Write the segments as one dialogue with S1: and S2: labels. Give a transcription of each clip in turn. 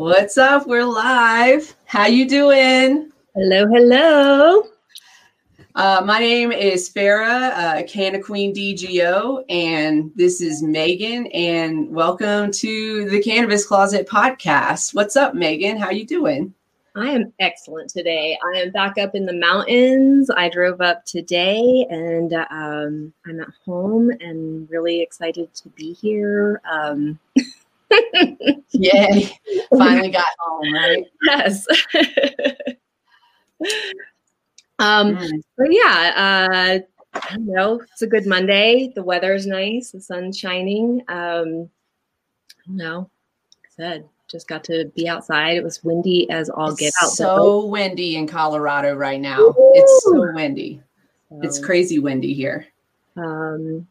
S1: What's up? We're live. How you doing?
S2: Hello, hello.
S1: Uh, my name is Farrah, uh, Canna Queen DGO, and this is Maigan. And welcome to the Cannabis Closet podcast. What's up, Maigan? How you doing?
S2: I am excellent today. I am back up in the mountains. I drove up today, and um, I'm at home and really excited to be here. Um,
S1: Yay. Finally got home, right?
S2: Yes. um, mm. but yeah, uh, I don't know. It's a good Monday. The weather's nice. The sun's shining. Um, no. Like I said, just got to be outside. It was windy as all get out.
S1: So windy in Colorado right now. Ooh. It's so windy. it's crazy windy here. Um,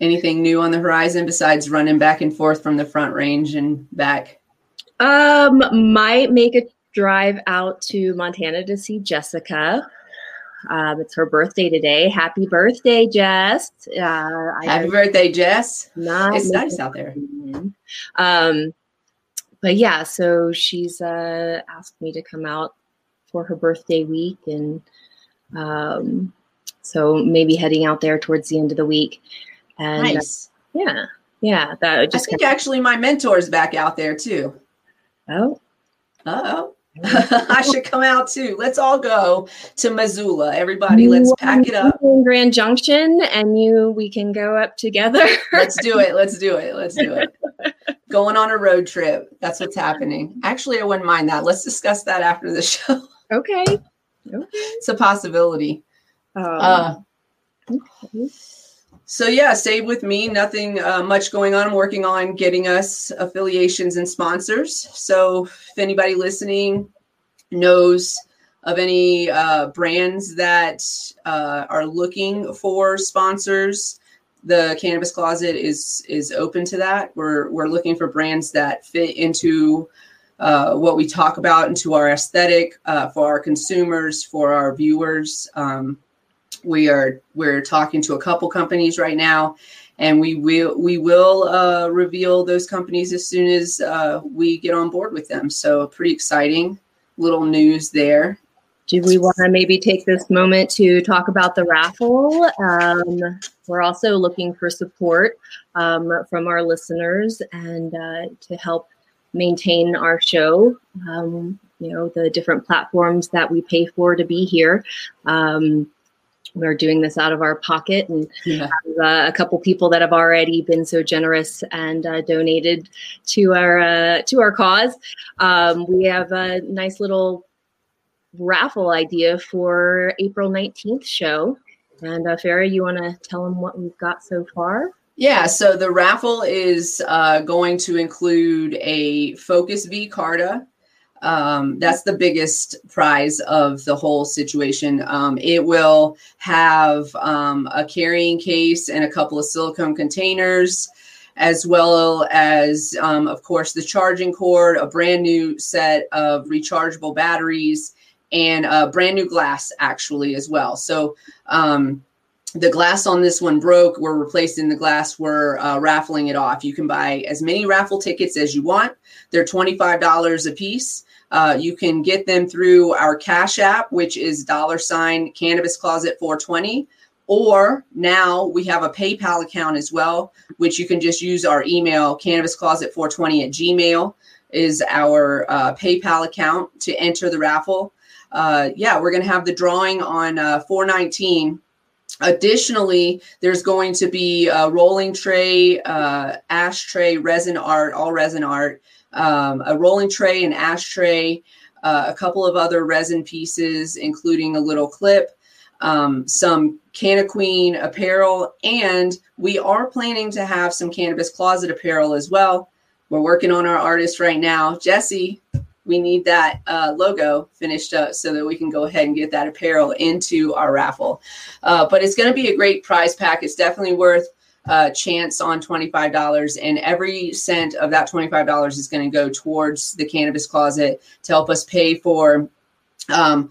S1: anything new on the horizon besides running back and forth from the front range and back?
S2: Um, might make a drive out to Montana to see Jessica. Um, it's her birthday today. Happy birthday, Jess!
S1: Uh, Happy birthday, Jess! Nice it's nice out there.
S2: Um, but yeah, so she's uh, asked me to come out for her birthday week, and um, so maybe heading out there towards the end of the week. And uh,
S1: nice.
S2: Uh, yeah. Yeah. That
S1: just I think actually my mentor's back out there too.
S2: Oh.
S1: oh. I should come out too. Let's all go to Missoula. Everybody, let's pack it up.
S2: In Grand Junction, and you, we can go up together.
S1: let's do it. Let's do it. Let's do it. Going on a road trip. That's what's happening. Actually, I wouldn't mind that. Let's discuss that after the show.
S2: Okay. Okay.
S1: It's a possibility. Um, uh, okay. So yeah, stay with me. Nothing uh, much going on. I'm working on getting us affiliations and sponsors. So if anybody listening knows of any uh, brands that uh, are looking for sponsors, the Cannabis Closet is is open to that. We're we're looking for brands that fit into uh, what we talk about, into our aesthetic uh, for our consumers, for our viewers. Um, we are we're talking to a couple companies right now and we will we will uh, reveal those companies as soon as uh, we get on board with them. So pretty exciting little news there.
S2: Do we want to maybe take this moment to talk about the raffle? Um, we're also looking for support um, from our listeners and uh, to help maintain our show. Um, you know the different platforms that we pay for to be here. Um, we're doing this out of our pocket and yeah. have, uh, a couple people that have already been so generous and uh, donated to our uh, to our cause. Um, we have a nice little raffle idea for april 19th show. And uh, farrah you want to tell them what we've got so far?
S1: Yeah, so the raffle is uh, going to include a Focus V Carta, um, that's the biggest prize of the whole situation. Um, it will have um, a carrying case and a couple of silicone containers, as well as, um, of course, the charging cord, a brand new set of rechargeable batteries, and a brand new glass, actually, as well. So, um, the glass on this one broke. We're replacing the glass. We're uh, raffling it off. You can buy as many raffle tickets as you want. They're $25 a piece. Uh, you can get them through our Cash App, which is dollar sign Cannabis Closet 420. Or now we have a PayPal account as well, which you can just use our email, Cannabis Closet 420 at Gmail is our uh, PayPal account to enter the raffle. Uh, yeah, we're going to have the drawing on uh, 419. Additionally, there's going to be a rolling tray, uh, ashtray, resin art, all resin art um, a rolling tray, an ashtray, uh, a couple of other resin pieces, including a little clip, um, some Canna Queen apparel, and we are planning to have some Cannabis Closet apparel as well. We're working on our artist right now. Jesse, we need that uh, logo finished up so that we can go ahead and get that apparel into our raffle. Uh, but it's going to be a great prize pack. It's definitely worth uh, chance on $25 and every cent of that $25 is going to go towards the cannabis closet to help us pay for um,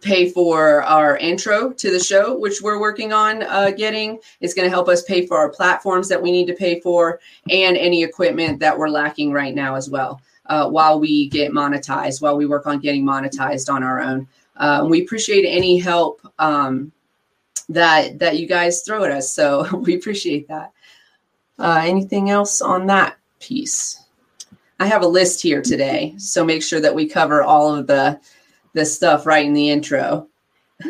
S1: pay for our intro to the show which we're working on uh, getting it's going to help us pay for our platforms that we need to pay for and any equipment that we're lacking right now as well uh, while we get monetized, while we work on getting monetized on our own. Uh, we appreciate any help um, that that you guys throw at us. So we appreciate that. Uh, anything else on that piece? I have a list here today, so make sure that we cover all of the the stuff right in the intro.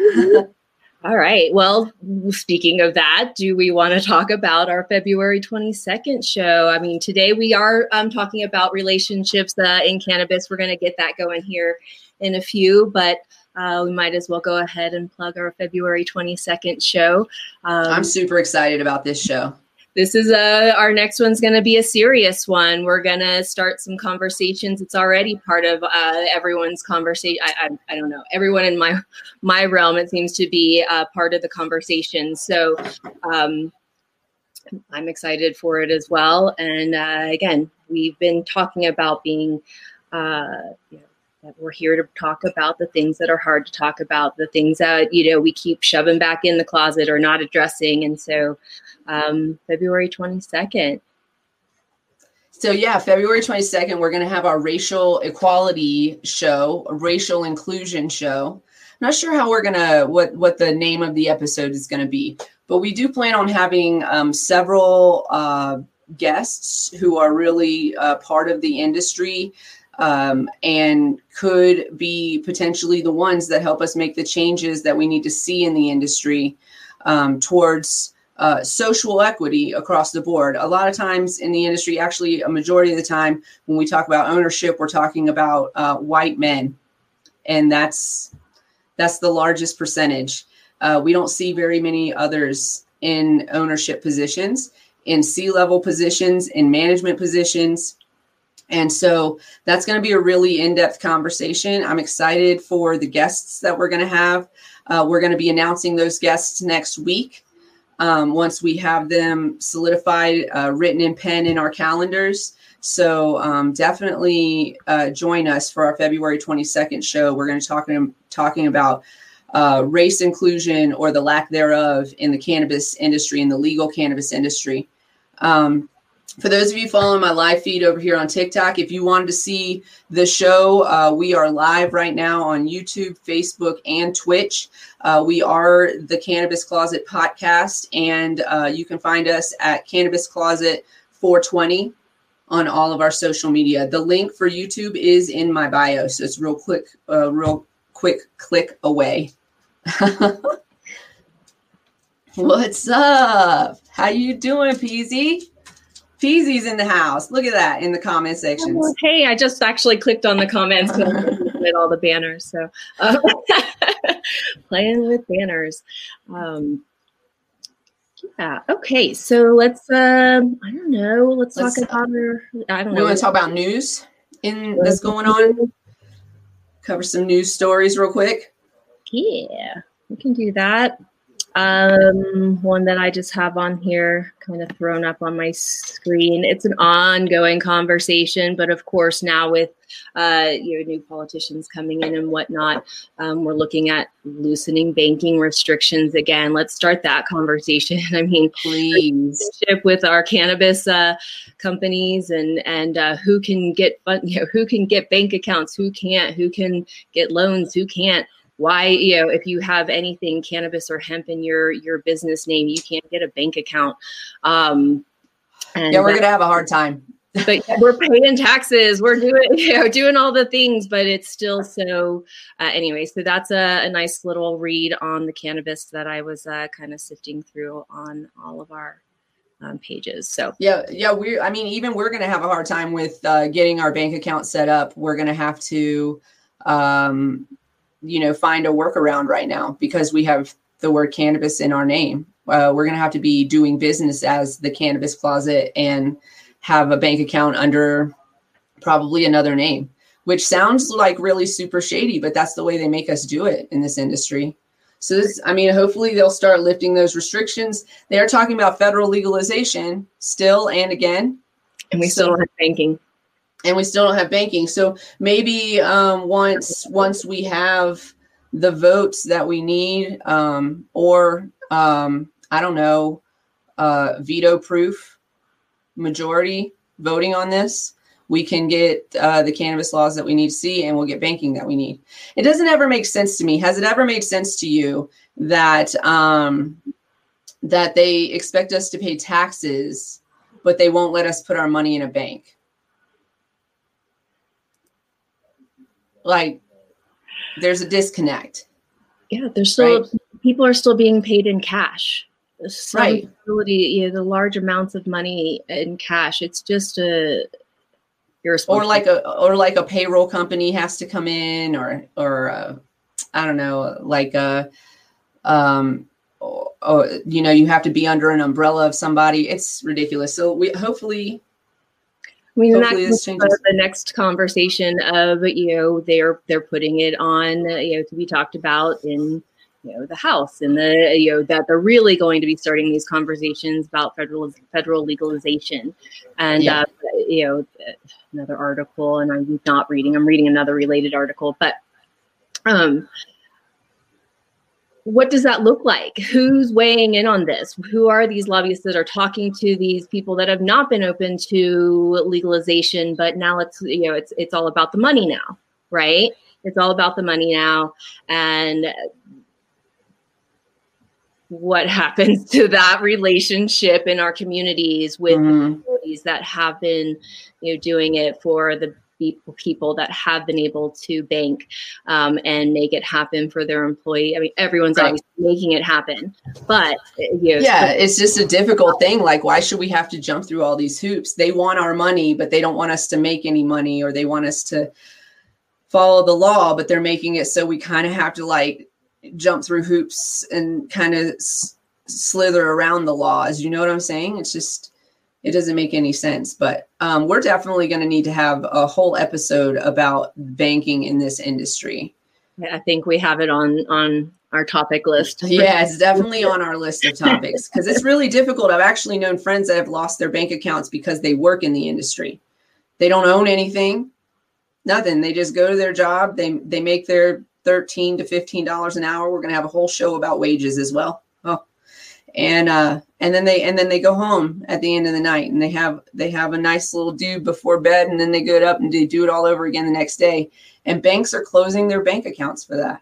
S2: all right. Well, speaking of that, do we want to talk about our February 22nd show? I mean, today we are um, talking about relationships uh, in cannabis. We're going to get that going here in a few, but uh, we might as well go ahead and plug our February 22nd show.
S1: Um, I'm super excited about this show.
S2: This is a, uh, our next one's going to be a serious one. We're going to start some conversations. It's already part of uh, everyone's conversation. I, I, I, don't know. Everyone in my my realm, it seems to be uh, part of the conversation. So um, I'm excited for it as well. And uh, again, we've been talking about being, uh, you know, that we're here to talk about the things that are hard to talk about, the things that you know we keep shoving back in the closet or not addressing. And so, um, February twenty second.
S1: So yeah, February 22nd, we're going to have our racial equality show, a racial inclusion show. I'm not sure how we're going to what what the name of the episode is going to be, but we do plan on having um, several uh, guests who are really uh, part of the industry um, and could be potentially the ones that help us make the changes that we need to see in the industry um, towards uh, social equity across the board. A lot of times in the industry, actually, a majority of the time, when we talk about ownership, we're talking about uh, white men, and that's that's the largest percentage. Uh, we don't see very many others in ownership positions, in C level positions, in management positions. And so that's going to be a really in depth conversation. I'm excited for the guests that we're going to have. Uh, we're going to be announcing those guests next week um, once we have them solidified, uh, written in pen in our calendars. So um, definitely uh, join us for our February 22nd show. We're going to talk talking about uh, race inclusion or the lack thereof in the cannabis industry, in the legal cannabis industry. Um, for those of you following my live feed over here on TikTok, if you wanted to see the show, uh, we are live right now on YouTube, Facebook, and Twitch. Uh, we are the Cannabis Closet podcast, and uh, you can find us at Cannabis Closet 420 on all of our social media. The link for YouTube is in my bio, so it's real quick, uh, real quick click away. What's up? How you doing, Peasy? Peasy's in the house. Look at that in the comment section. Oh,
S2: hey, I just actually clicked on the comments with all the banners. So uh, playing with banners. Um, yeah. Okay. So let's. Um, I don't know. Let's, let's talk about. Our, I don't know.
S1: We want to talk about news in that's going on. Cover some news stories real quick.
S2: Yeah, we can do that. Um, one that I just have on here, kind of thrown up on my screen. It's an ongoing conversation, but of course, now with uh, you know new politicians coming in and whatnot, um, we're looking at loosening banking restrictions again. Let's start that conversation. I mean,
S1: please,
S2: with our cannabis uh, companies and and uh, who can get you know who can get bank accounts, who can't, who can get loans, who can't why you know if you have anything cannabis or hemp in your your business name you can't get a bank account. Um
S1: and yeah we're gonna have a hard time.
S2: But we're paying taxes. We're doing you know doing all the things but it's still so uh, anyway so that's a, a, nice little read on the cannabis that i was uh, kind of sifting through on all of our um, pages so.
S1: Yeah yeah we i mean even we're gonna have a hard time with uh, getting our bank account set up. We're gonna have to um you know find a workaround right now because we have the word cannabis in our name. Uh, we're going to have to be doing business as the cannabis closet and have a bank account under probably another name, which sounds like really super shady, but that's the way they make us do it in this industry. So, this, I mean, hopefully they'll start lifting those restrictions. They are talking about federal legalization still and again.
S2: And we still don't have banking
S1: and we still don't have banking. So maybe um, once once we have the votes that we need, um, or um, I don't know, uh, veto proof majority voting on this, we can get uh, the cannabis laws that we need to see and we'll get banking that we need. It doesn't ever make sense to me. Has it ever made sense to you that um, that they expect us to pay taxes but they won't let us put our money in a bank like there's a disconnect.
S2: Yeah there's still right? people are still being paid in cash.
S1: Some right.
S2: ability you know the large amounts of money in cash it's just a
S1: or like a or like a payroll company has to come in or or uh, i don't know like a um or, or, you know you have to be under an umbrella of somebody. It's ridiculous. So we hopefully
S2: I mean, Hopefully that's the next conversation of you know they're they're putting it on you know to be talked about in you know the House and the you know that they're really going to be starting these conversations about federal federal legalization, and yeah. uh, you know another article, and I'm not reading. I'm reading another related article, but um, what does that look like? Who's weighing in on this? Who are these lobbyists that are talking to these people that have not been open to legalization, but now it's you know it's it's all about the money now, right? It's all about the money now, and what happens to that relationship in our communities with mm-hmm. communities that have been, you know, doing it for the people that have been able to bank um, and make it happen for their employee. I mean, everyone's right. always making it happen, but you know,
S1: yeah, it's just a difficult thing. Like, why should we have to jump through all these hoops? They want our money, but they don't want us to make any money, or they want us to follow the law, but they're making it so we kind of have to like jump through hoops and kind of s- slither around the laws. You know what I'm saying? It's just it doesn't make any sense. But um, we're definitely going to need to have a whole episode about banking in this industry.
S2: I think we have it on on our topic list.
S1: Yeah, it's definitely on our list of topics because it's really difficult. I've actually known friends that have lost their bank accounts because they work in the industry. They don't own anything, nothing. They just go to their job. They they make their 13 to 15 dollars an hour we're going to have a whole show about wages as well oh and uh and then they and then they go home at the end of the night and they have they have a nice little do before bed and then they get up and they do it all over again the next day. And banks are closing their bank accounts for that.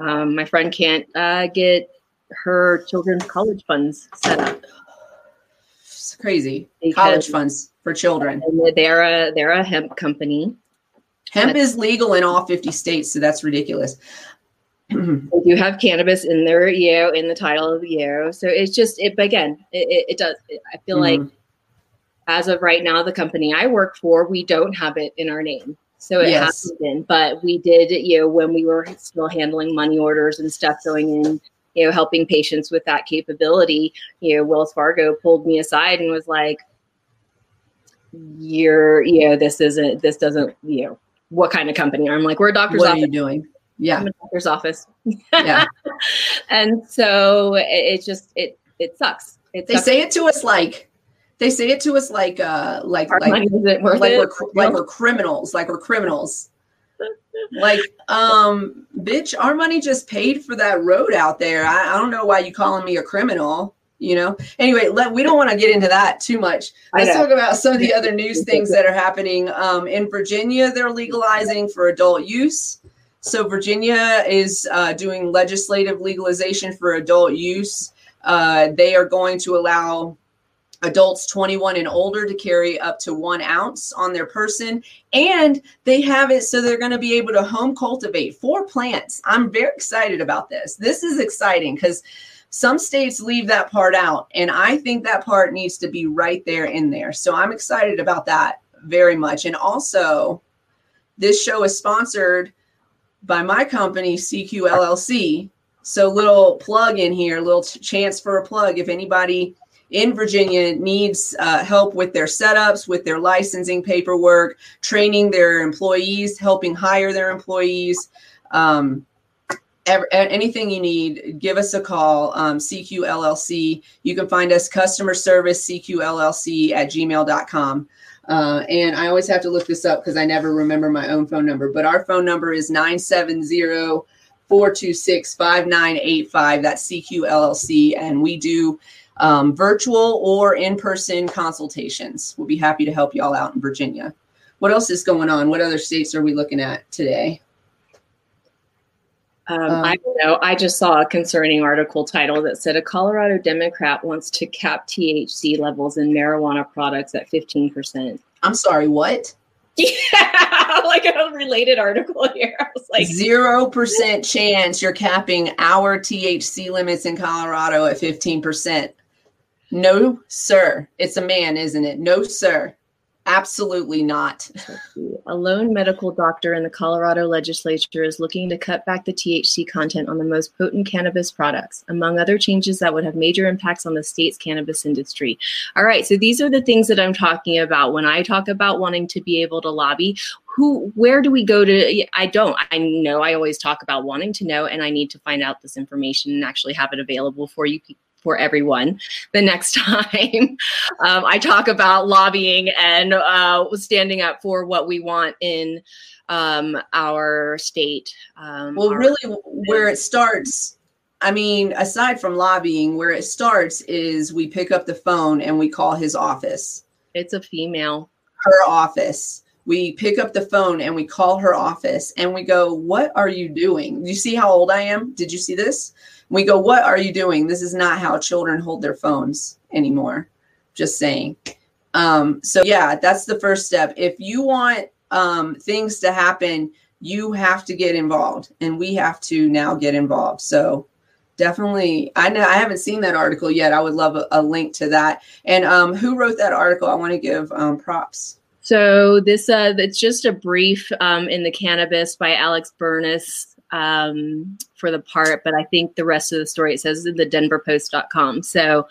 S2: Um, my friend can't uh, get her children's college funds set up.
S1: It's crazy. College funds for children.
S2: They're a they're a hemp company.
S1: Hemp is legal in all 50 states, so that's ridiculous.
S2: You have cannabis in their you know, in the title of the year. So it's just it again, it, it does. I feel mm-hmm. like as of right now, the company I work for, we don't have it in our name. So it yes. hasn't been, but we did, you know, when we were still handling money orders and stuff going in, you know, helping patients with that capability, you know, Wells Fargo pulled me aside and was like, you're, you know, this isn't, this doesn't, you know, what kind of company. I'm like, we're a doctor's
S1: what
S2: office.
S1: are you doing? Yeah.
S2: I'm a doctor's office. Yeah. and so it, it, just, it, it sucks. It
S1: they say it to us like, they say it to us like, uh, like, Our like, like, we're, like we're criminals, like we're criminals. like, um, bitch, our money just paid for that road out there. I, I don't know why you calling me a criminal you know anyway let we don't want to get into that too much let's talk about some of the other news things that are happening um, in virginia they're legalizing for adult use so virginia is uh, doing legislative legalization for adult use uh, they are going to allow adults 21 and older to carry up to one ounce on their person and they have it so they're going to be able to home cultivate four plants i'm very excited about this this is exciting because some states leave that part out, and I think that part needs to be right there in there. So I'm excited about that very much. And also, this show is sponsored by my company, CQ LLC. So, little plug in here, little t- chance for a plug. If anybody in Virginia needs uh, help with their setups, with their licensing paperwork, training their employees, helping hire their employees, um, Ever, anything you need, give us a call. Um, CQ LLC. You can find us customer service CQLLC at gmail.com. Uh, and I always have to look this up because I never remember my own phone number. But our phone number is 970 426 5985. That's CQ LLC. And we do um, virtual or in person consultations. We'll be happy to help y'all out in Virginia. What else is going on? What other states are we looking at today?
S2: Um, um, I don't know. I just saw a concerning article title that said a Colorado Democrat wants to cap THC levels in marijuana products at 15%.
S1: I'm sorry, what?
S2: Yeah, like a related article here. I was like,
S1: zero percent chance you're capping our THC limits in Colorado at 15%. No, sir. It's a man, isn't it? No, sir. Absolutely not.
S2: A lone medical doctor in the Colorado legislature is looking to cut back the THC content on the most potent cannabis products, among other changes that would have major impacts on the state's cannabis industry. All right, so these are the things that I'm talking about when I talk about wanting to be able to lobby. Who, where do we go to? I don't. I know I always talk about wanting to know, and I need to find out this information and actually have it available for you for everyone the next time um, I talk about lobbying and uh, standing up for what we want in um, our state. Um,
S1: well,
S2: our-
S1: really, where it starts. I mean, aside from lobbying, where it starts is we pick up the phone and we call his office.
S2: It's a female.
S1: Her office we pick up the phone and we call her office and we go, What are you doing? You see how old I am? Did you see this? We go, What are you doing? This is not how children hold their phones anymore. Just saying. Um, so, yeah, that's the first step. If you want um, things to happen, you have to get involved, and we have to now get involved. So, definitely i know i haven't seen that article yet i would love a, a link to that and um, who wrote that article i want to give um, props
S2: so this uh, it's just a brief um, in the cannabis by Alex Burness um, for the part, but I think the rest of the story it says in the denverpost.com. So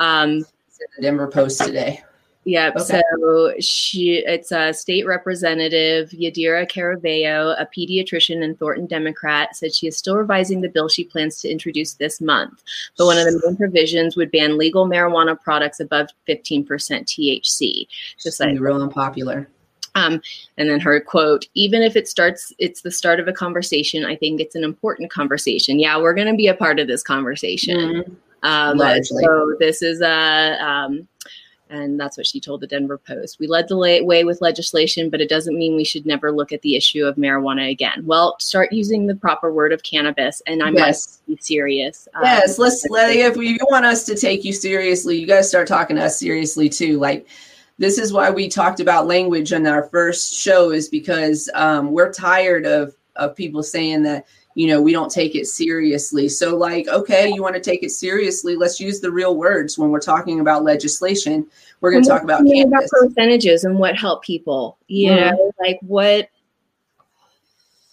S2: um,
S1: the Denver Post today.
S2: Yep. Okay. So she, it's a state representative, Yadira Caraveo, a pediatrician and Thornton Democrat, said she is still revising the bill she plans to introduce this month. But one of the main provisions would ban legal marijuana products above 15% THC.
S1: Just like real unpopular.
S2: Um, and then her quote, even if it starts, it's the start of a conversation. I think it's an important conversation. Yeah, we're going to be a part of this conversation. Mm-hmm. Um, so this is a, um, and that's what she told the Denver Post. We led the way with legislation, but it doesn't mean we should never look at the issue of marijuana again. Well, start using the proper word of cannabis, and I'm yes. be serious.
S1: Um, yes, let's let if you want us to take you seriously, you guys start talking to us seriously too. Like this is why we talked about language on our first show, is because um, we're tired of of people saying that you know we don't take it seriously. So like okay you want to take it seriously let's use the real words. When we're talking about legislation we're going to talk about, about
S2: percentages and what help people you mm-hmm. know like what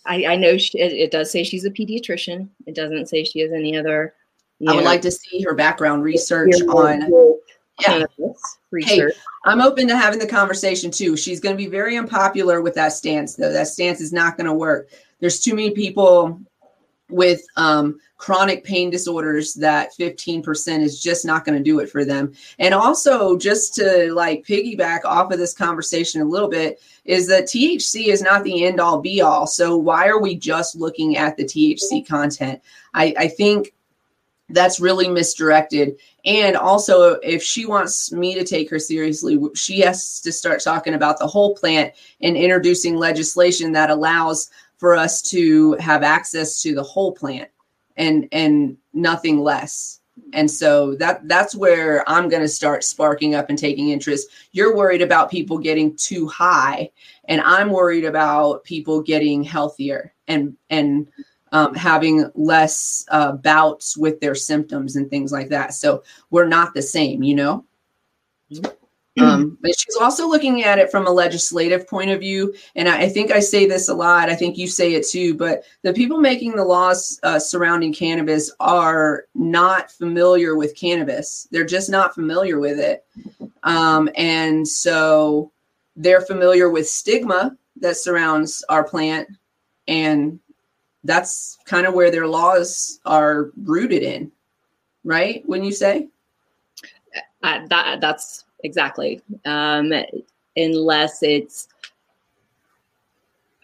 S2: i i know she, it, it, does say she's a pediatrician. It doesn't say she has any other
S1: i would know, like to see her background research on yeah. Hey, I'm open to having the conversation too. She's going to be very unpopular with that stance, though. That stance is not going to work. There's too many people with um, chronic pain disorders that 15% is just not going to do it for them. And also, just to like piggyback off of this conversation a little bit, is that THC is not the end all be all. So, why are we just looking at the THC content? I, I think that's really misdirected. And also, if she wants me to take her seriously, she has to start talking about the whole plant and introducing legislation that allows for us to have access to the whole plant and and nothing less. And so that that's where i'm going to start sparking up and taking interest. You're worried about people getting too high and i'm worried about people getting healthier and and um, having less uh, bouts with their symptoms and things like that so we're not the same you know mm-hmm. Um, but she's also looking at it from a legislative point of view. And I, I, think I say this a lot. I think you say it too. But the people making the laws uh, surrounding cannabis are not familiar with cannabis. They're just not familiar with it. Um, and so they're familiar with stigma that surrounds our plant. And that's kind of where their laws are rooted in, right? When you say?
S2: Uh, that, that's exactly. Um, unless it's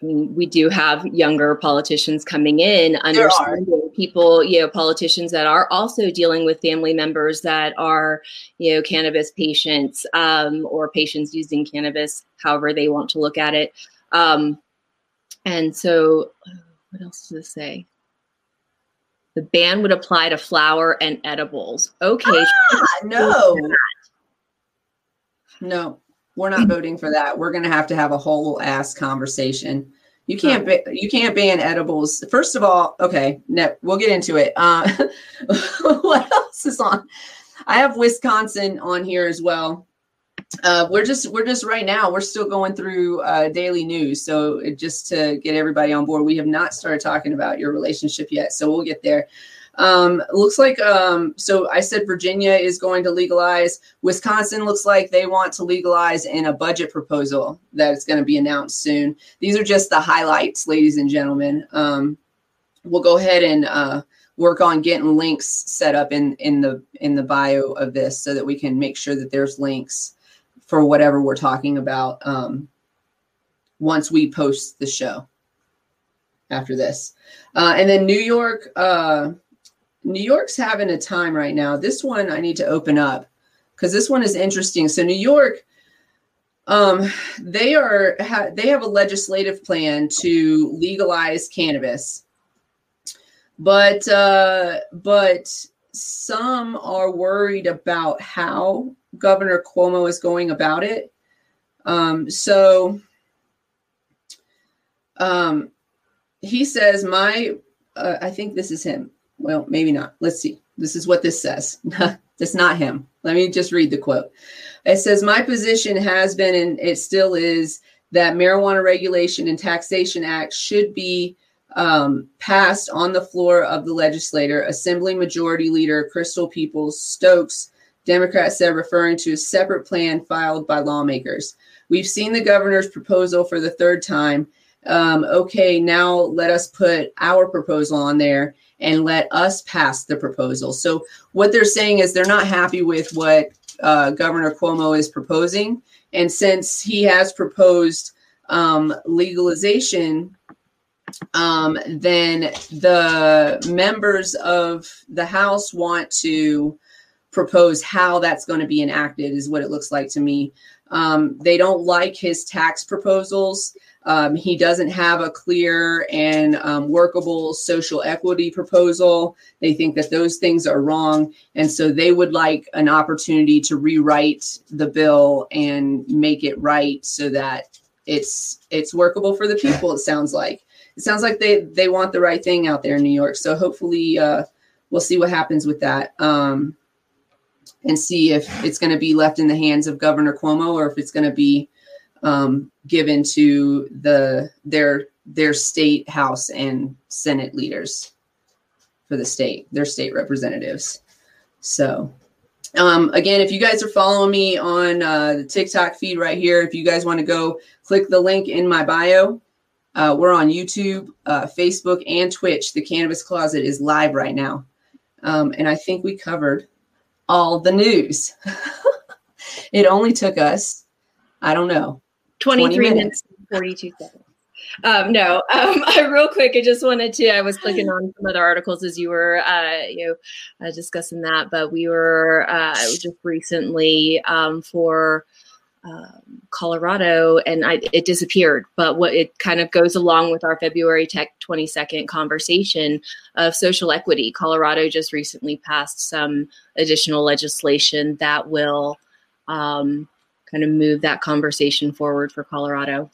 S2: I mean, we do have younger politicians coming in, understanding people, you know, politicians that are also dealing with family members that are, you know, cannabis patients um, or patients using cannabis, however they want to look at it. Um, and so, what else does it say? The ban would apply to flower and edibles. Okay.
S1: Ah, no. No, we're not voting for that. We're going to have to have a whole ass conversation. You can't ba- you can't ban edibles. First of all, okay, no, we'll get into it. Uh, what else is on? I have Wisconsin on here as well. Uh, we're just we're just right now we're still going through uh, daily news. So just to get everybody on board, we have not started talking about your relationship yet. So we'll get there. Um, looks like um, so I said Virginia is going to legalize. Wisconsin looks like they want to legalize in a budget proposal that is going to be announced soon. These are just the highlights, ladies and gentlemen. Um, we'll go ahead and uh, work on getting links set up in in the in the bio of this so that we can make sure that there's links for whatever we're talking about um, once we post the show after this. Uh, and then New York. Uh, New York's having a time right now. This one I need to open up because this one is interesting. So New York, um, they are ha- they have a legislative plan to legalize cannabis, but uh, but some are worried about how Governor Cuomo is going about it. Um, so um, he says, "My, uh, I think this is him." well, maybe not. Let's see. This is what this says. That's not him. Let me just read the quote. It says, My position has been and it still is that marijuana regulation and taxation act should be um, passed on the floor of the legislature. Assembly Majority Leader Crystal Peoples Stokes, Democrat, said, referring to a separate plan filed by lawmakers. We've seen the governor's proposal for the third time. Um, okay, now let us put our proposal on there and let us pass the proposal. So what they're saying is they're not happy with what uh, Governor Cuomo is proposing, and since he has proposed um, legalization, um, then the members of the House want to propose how that's going to be enacted, is what it looks like to me. Um, they don't like his tax proposals. Um, he doesn't have a clear and um, workable social equity proposal. They think that those things are wrong. And so they would like an opportunity to rewrite the bill and make it right so that it's it's workable for the people, it sounds like. It sounds like they, they want the right thing out there in New York. So hopefully uh, we'll see what happens with that. Um, and see if it's going to be left in the hands of Governor Cuomo or if it's going to be um, given to the their their state house and senate leaders for the state their state representatives so um, again if you guys are following me on uh, the tiktok feed right here if you guys want to go click the link in my bio uh, we're on youtube uh, facebook and twitch the cannabis closet is live right now um, and i think we covered all the news it only took us i don't know
S2: 23 minutes. minutes 42 seconds. Um, no, um, I, real quick, I just wanted to. I was clicking on some other articles as you were, uh, you know, uh, discussing that. But we were uh, just recently um, for um, Colorado, and I, it disappeared. But what it kind of goes along with our February Tech 22nd conversation of social equity. Colorado just recently passed some additional legislation that will. Um, kind of move that conversation forward for Colorado.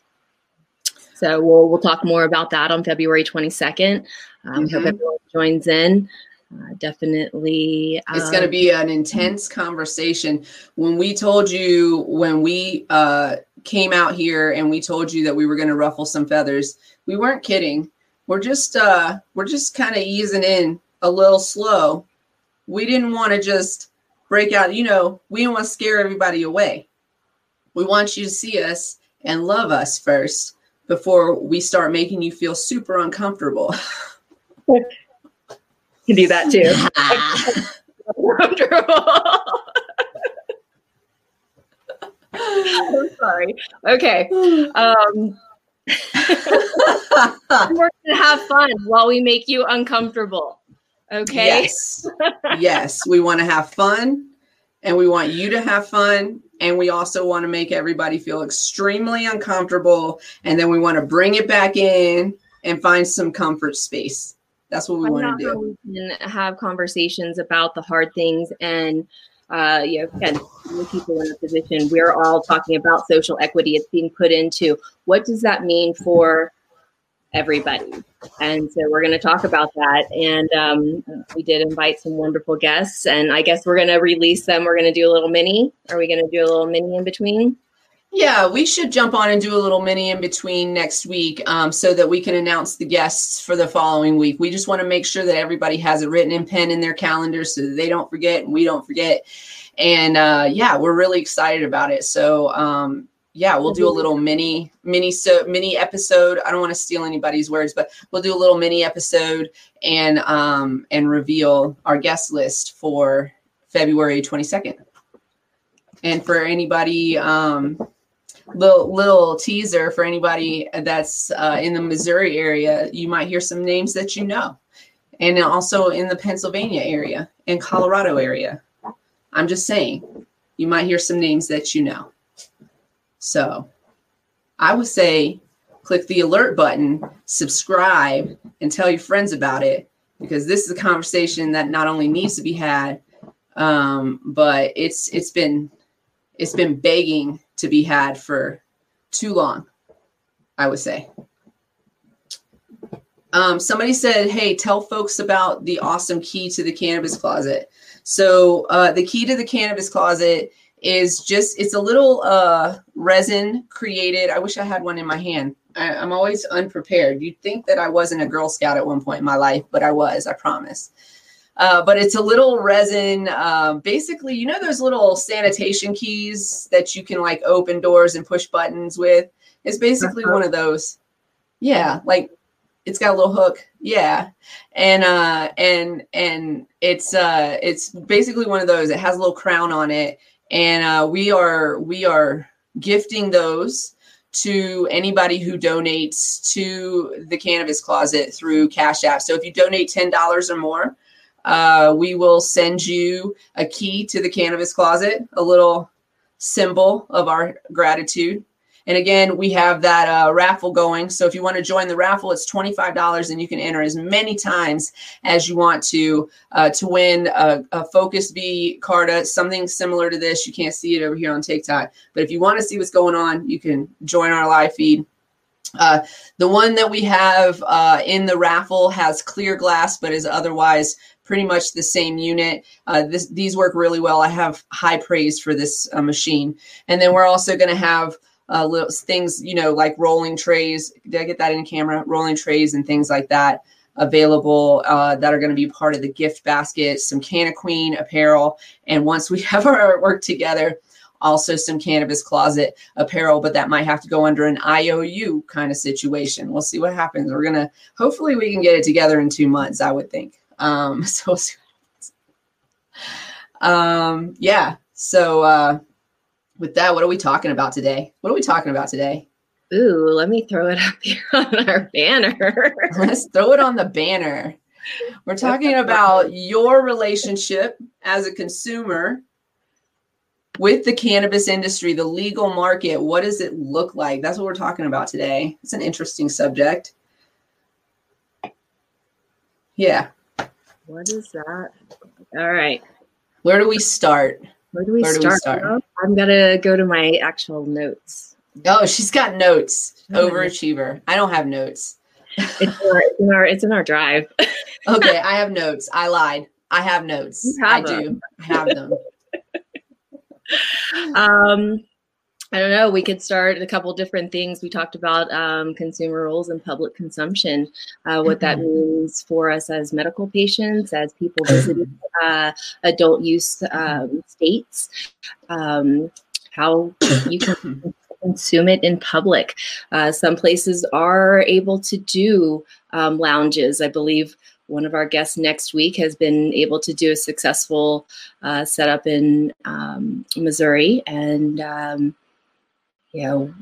S2: So we'll we'll talk more about that on February 22nd. Um, mm-hmm. Hope everyone joins in. Uh, definitely,
S1: um, it's going to be an intense conversation. When we told you when we uh, came out here and we told you that we were going to ruffle some feathers, we weren't kidding. We're just uh, we're just kind of easing in a little slow. We didn't want to just break out. You know, we didn't want to scare everybody away. We want you to see us and love us first before we start making you feel super uncomfortable.
S2: can do that too. I'm sorry. Okay. Um, we're going to have fun while we make you uncomfortable. Okay.
S1: Yes. yes. We want to have fun and we want you to have fun. And we also want to make everybody feel extremely uncomfortable. And then we want to bring it back in and find some comfort space. That's what we want to do.
S2: We can have conversations about the hard things and uh, you know, again, people in a position, we're all talking about social equity. It's being put into what does that mean for everybody? And so we're going to talk about that. And um, we did invite some wonderful guests, and I guess we're going to release them. We're going to do a little mini. Are we going to do a little mini in between?
S1: Yeah, we should jump on and do a little mini in between next week um, so that we can announce the guests for the following week. We just want to make sure that everybody has it written in pen in their calendar so that they don't forget and we don't forget. And uh, yeah, we're really excited about it. So um, yeah, we'll do a little mini mini so mini episode. I don't want to steal anybody's words, but we'll do a little mini episode and um, and reveal our guest list for February 22nd. And for anybody um, little little teaser for anybody that's uh, in the Missouri area. You might hear some names that you know, and also in the Pennsylvania area and Colorado area. I'm just saying, you might hear some names that you know. So, I would say click the alert button, subscribe, and tell your friends about it because this is a conversation that not only needs to be had, um, but it's it's been it's been begging to be had for too long, I would say. Um, somebody said, hey, tell folks about the awesome key to the cannabis closet. So, uh, the key to the cannabis closet is just, it's a little uh, resin created. I wish I had one in my hand. I, I'm always unprepared. You'd think that I wasn't a Girl Scout at one point in my life, but I was, I promise. Uh, but it's a little resin. Uh, basically, you know those little sanitation keys that you can like open doors and push buttons with. It's basically uh-huh. one of those. Yeah, like it's got a little hook. Yeah, and uh, and and it's uh, it's basically one of those. It has a little crown on it, and uh, we are we are gifting those to anybody who donates to the cannabis closet through Cash App. So if you donate ten dollars or more uh, we will send you a key to the cannabis closet, a little symbol of our gratitude. And again, we have that uh, raffle going. So if you want to join the raffle, it's $25 and you can enter as many times as you want to uh, to win a, a Focus V Carta, something similar to this. You can't see it over here on TikTok. But if you want to see what's going on, you can join our live feed. Uh, the one that we have uh, in the raffle has clear glass, but is otherwise pretty much the same unit. Uh, this, these work really well. I have high praise for this uh, machine. And then we're also going to have uh, little things, you know, like rolling trays. Did I get that in camera? Rolling trays and things like that available uh, that are going to be part of the gift basket. Some Canna Queen apparel, and once we have our work together, also some cannabis closet apparel, but that might have to go under an IOU kind of situation. We'll see what happens. We're gonna hopefully we can get it together in two months. I would think. Um, so, um, yeah. So, uh, with that, what are we talking about today? What are we talking about today?
S2: Ooh, let me throw it up here on our banner.
S1: Let's throw it on the banner. We're talking about your relationship as a consumer with the cannabis industry, the legal market. What does it look like? That's what we're talking about today. It's an interesting subject. Yeah.
S2: What is that? All right.
S1: Where do we start?
S2: Where do we, Where start? Do we start? I'm gonna go to my actual notes.
S1: Oh, she's got notes. Overachiever. I don't have notes.
S2: It's in our, it's in our, it's in our drive.
S1: okay, I have notes. I lied. I have notes. Have I them. do. I have them.
S2: um, I don't know. We could start a couple different things. We talked about um, consumer roles and public consumption, uh, what that mm-hmm. means for us as medical patients, as people visiting uh, adult use um, states, um, how you can consume it in public. Uh, some places are able to do um, lounges. I believe one of our guests next week has been able to do a successful uh, setup in um, Missouri and um, you know,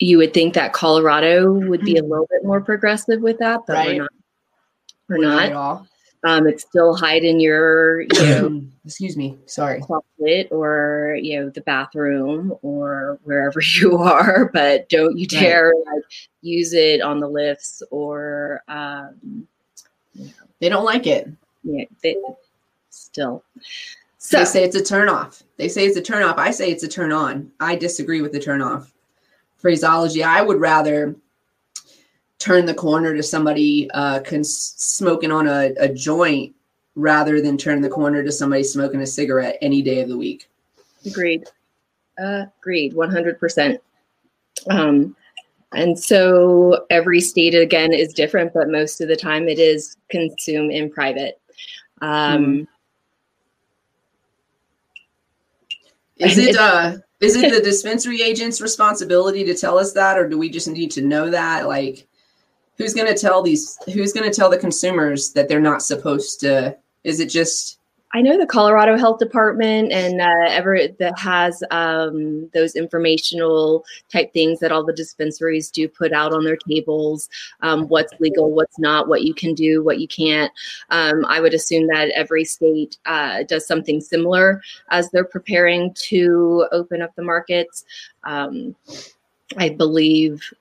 S2: you would think that Colorado would be a mm-hmm. little bit more progressive with that, but right. we're not. We're, we're not. not. at all. Um, it's still hide in your, you know,
S1: excuse me, sorry,
S2: closet or you know the bathroom or wherever you are, but don't you dare right. like use it on the lifts or. Um,
S1: you know. They don't like it.
S2: Yeah, they, still.
S1: So they say it's a turn off. They say it's a turn off. I say it's a turn on. I disagree with the turn off phraseology. I would rather turn the corner to somebody uh, cons- smoking on a, a joint rather than turn the corner to somebody smoking a cigarette any day of the week.
S2: Agreed. Uh, agreed. 100%. Um, and so every state again is different, but most of the time it is consume in private. Um, mm.
S1: Is it uh is it the dispensary agent's responsibility to tell us that, or do we just need to know that? Like, who's going to tell these? Who's going to tell the consumers that they're not supposed to? Is it just
S2: I know the Colorado Health Department and uh, Everett that has um, those informational type things that all the dispensaries do put out on their tables. Um, what's legal, what's not, what you can do, what you can't. Um, I would assume that every state uh, does something similar as they're preparing to open up the markets. Um, I believe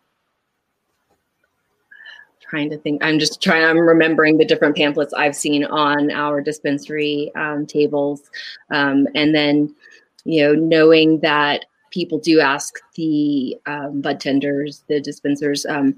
S2: trying to think. I'm just trying. I'm remembering the different pamphlets I've seen on our dispensary um, tables, um, and then you know knowing that people do ask the um, bud tenders, the dispensers, um,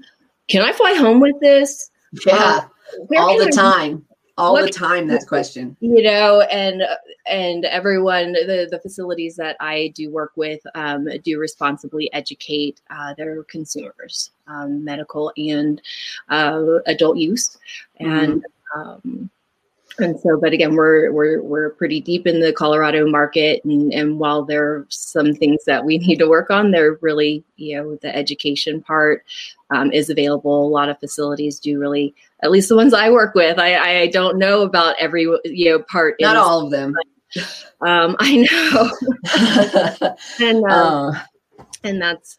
S2: "Can I fly home with this?"
S1: Yeah, uh, all the time all what, the time that question
S2: you know and and everyone the the facilities that i do work with um, do responsibly educate uh, their consumers um, medical and uh, adult use and mm-hmm. um, and so but again we're we're we're pretty deep in the colorado market and and while there are some things that we need to work on they're really you know the education part um, is available. A lot of facilities do really at least the ones i work with i i don't know about every you know part
S1: not all of them.
S2: Um i know. And um, uh. and that's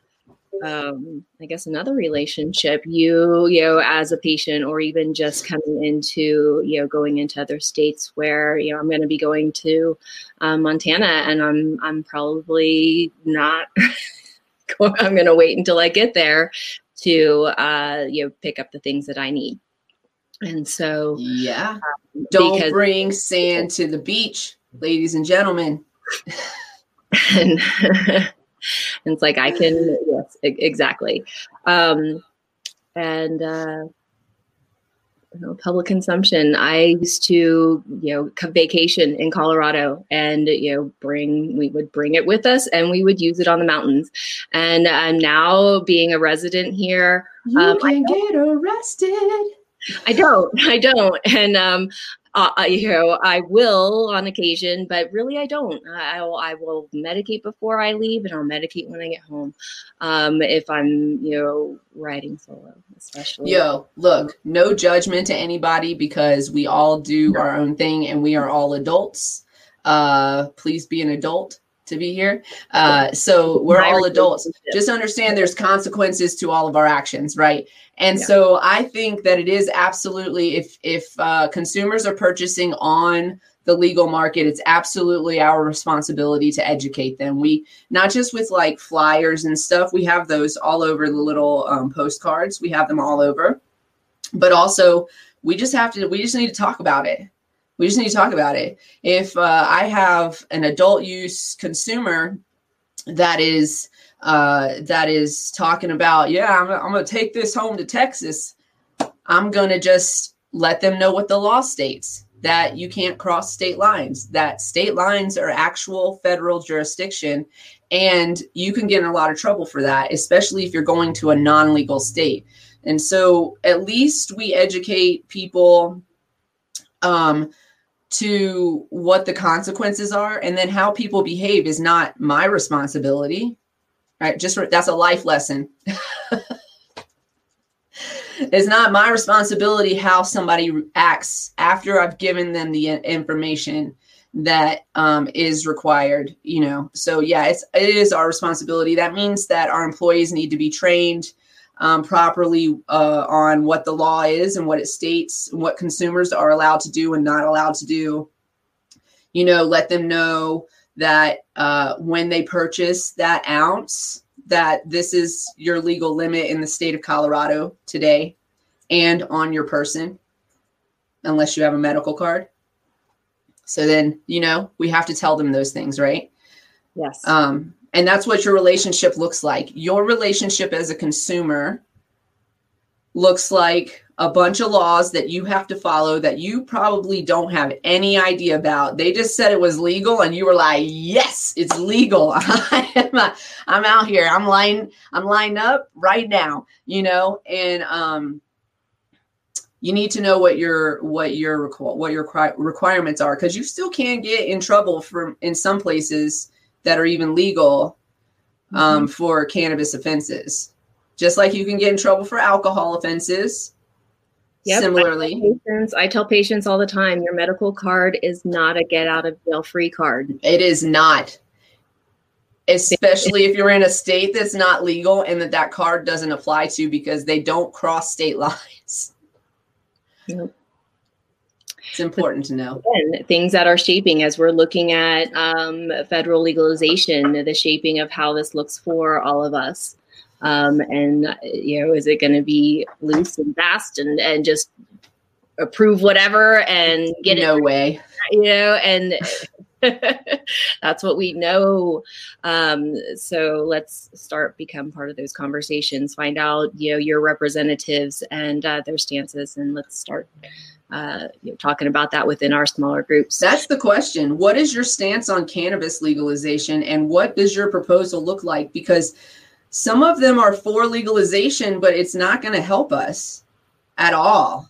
S2: um, I guess another relationship, you, you know, as a patient or even just coming into, you know, going into other states where, you know, I'm going to be going to um, Montana and I'm, I'm probably not, going, I'm going to wait until I get there to, uh, you know, pick up the things that I need. And so,
S1: yeah, um, don't bring sand to the beach, ladies and gentlemen.
S2: and and it's like I can yes exactly, um, and uh, you know, public consumption. I used to you know vacation in Colorado and you know bring we would bring it with us and we would use it on the mountains. And uh, now being a resident here,
S1: you um, can get arrested.
S2: I don't. I don't. And um, uh, you know, I will on occasion, but really I don't. I, will, I will medicate before I leave, and I'll medicate when I get home. Um, if I'm, you know, riding solo, especially.
S1: Yo, look, no judgment to anybody because we all do our own thing, and we are all adults. Uh, please be an adult to be here. Uh, so we're all adults. Just understand there's consequences to all of our actions, right? And yeah. so I think that it is absolutely if if uh, consumers are purchasing on the legal market, it's absolutely our responsibility to educate them. We not just with like flyers and stuff. We have those all over the little um, postcards. We have them all over, but also we just have to. We just need to talk about it we just need to talk about it. If uh, I have an adult use consumer that is uh, that is talking about, yeah, I'm, I'm going to take this home to Texas, I'm going to just let them know what the law states that you can't cross state lines, that state lines are actual federal jurisdiction. And you can get in a lot of trouble for that, especially if you're going to a non legal state. And so at least we educate people um, to what the consequences are and then how people behave is not my responsibility right? Just that's a life lesson. It's not my responsibility how somebody acts after i've given them the information that um, is required you know? So yeah it's it is our responsibility. That means that our employees need to be trained um, properly uh, on what the law is and what it states what consumers are allowed to do and not allowed to do you know let them know that uh, when they purchase that ounce that this is your legal limit in the state of colorado today and on your person unless you have a medical card so then, you know, we have to tell them those things, right?
S2: Yes.
S1: Um, and that's what your relationship looks like. Your relationship as a consumer looks like a bunch of laws that you have to follow that you probably don't have any idea about. They just said it was legal and you were like, "Yes, it's legal. I'm out here. I'm lined I'm lined up right now." You know, and um you need to know what your what your what your requirements are because you still can get in trouble from in some places that are even legal um, mm-hmm. for cannabis offenses just like you can get in trouble for alcohol offenses
S2: yep. similarly I tell, patients, I tell patients all the time your medical card is not a get out of jail free card
S1: it is not especially if you're in a state that's not legal and that that card doesn't apply to because they don't cross state lines Yep. It's important to know.
S2: Again, things that are shaping as we're looking at um, federal legalization, the shaping of how this looks for all of us. Um, and, you know, is it going to be loose and fast and, and just approve whatever and get
S1: no
S2: it?
S1: No way.
S2: You know, and that's what we know. Um, so let's start become part of those conversations. Find out you know your representatives and uh, their stances, and let's start uh, you know, talking about that within our smaller groups.
S1: That's the question. What is your stance on cannabis legalization, and what does your proposal look like? Because some of them are for legalization, but it's not going to help us at all,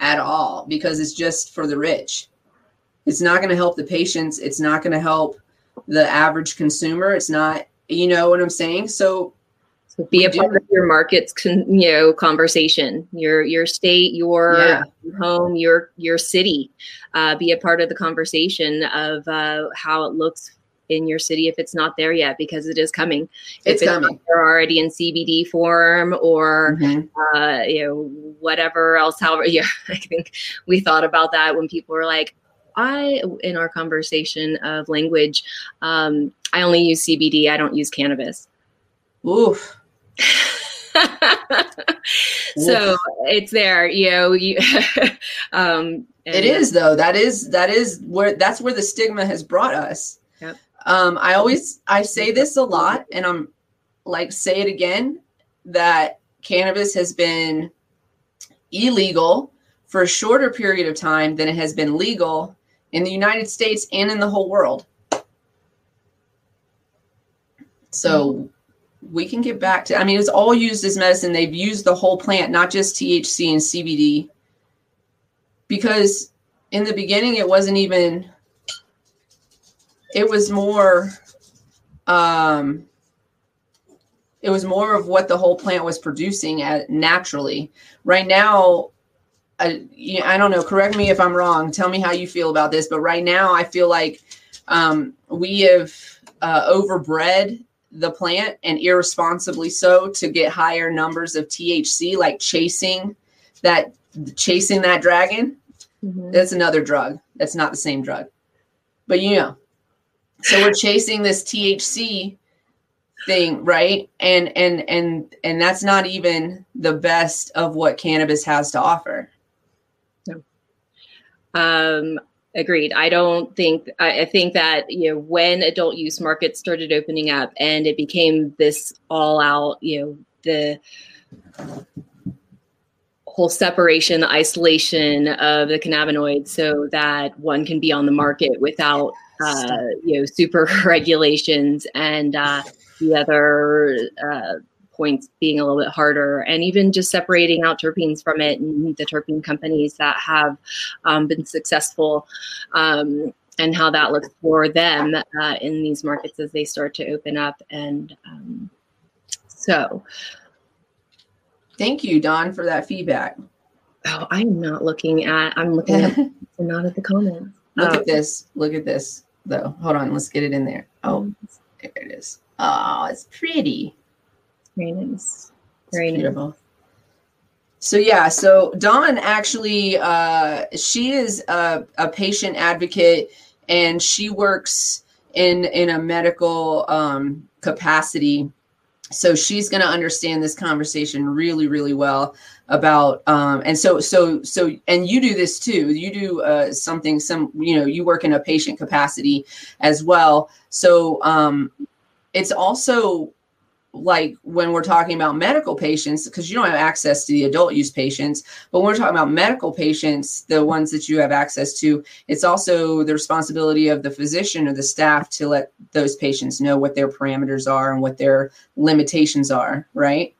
S1: at all, because it's just for the rich. It's not going to help the patients. It's not going to help the average consumer. It's not, you know what I'm saying? So,
S2: so be a part of your market's, con, you know, conversation. Your your state, your yeah. home, your your city. Uh, be a part of the conversation of uh, how it looks in your city if it's not there yet because it is coming.
S1: It's, coming.
S2: They're already in CBD form or mm-hmm. uh, you know whatever else. However, yeah, I think we thought about that when people were like, I, in our conversation of language, um, I only use CBD. I don't use cannabis.
S1: Oof.
S2: so it's there, you know. You,
S1: um, it is though. That is that is where that's where the stigma has brought us. Yep. Um, I always I say this a lot, and I'm like say it again that cannabis has been illegal for a shorter period of time than it has been legal in the United States and in the whole world. So mm-hmm. We can get back to, I mean, it's all used as medicine. They've used the whole plant, not just THC and CBD, because in the beginning it wasn't even, it was more, um, it was more of what the whole plant was producing at naturally. Right now, I, I don't know. Correct me if I'm wrong. Tell me how you feel about this. But right now, I feel like um, we have uh, overbred the plant and irresponsibly so to get higher numbers of THC, like chasing that chasing that dragon. Mm-hmm. That's another drug. That's not the same drug. But you know, so we're chasing this THC thing right and and and and that's not even the best of what cannabis has to offer No.
S2: um, agreed. I don't think, I, I, think that, you know, when adult use markets started opening up and it became this all out, you know, the whole separation, the isolation of the cannabinoids so that one can be on the market without, uh, you know, super regulations and uh, the other, uh, points being a little bit harder and even just separating out terpenes from it and the terpene companies that have um, been successful um, and how that looks for them uh, in these markets as they start to open up and um, so
S1: thank you Dawn for that feedback
S2: oh i'm not looking at i'm looking at not at the comments
S1: Look at this. Look at this, though. Hold on. Let's get it in there. Oh, there it is. Oh, it's pretty.
S2: Very nice. Very nice.
S1: Beautiful. So yeah, so Dawn actually, uh, she is a, a patient advocate, and she works in in a medical um, capacity. So she's going to understand this conversation really, really well about um and so so so and you do this too you do uh something some you know you work in a patient capacity as well so um it's also like when we're talking about medical patients because you don't have access to the adult use patients but when we're talking about medical patients the ones that you have access to it's also the responsibility of the physician or the staff to let those patients know what their parameters are and what their limitations are right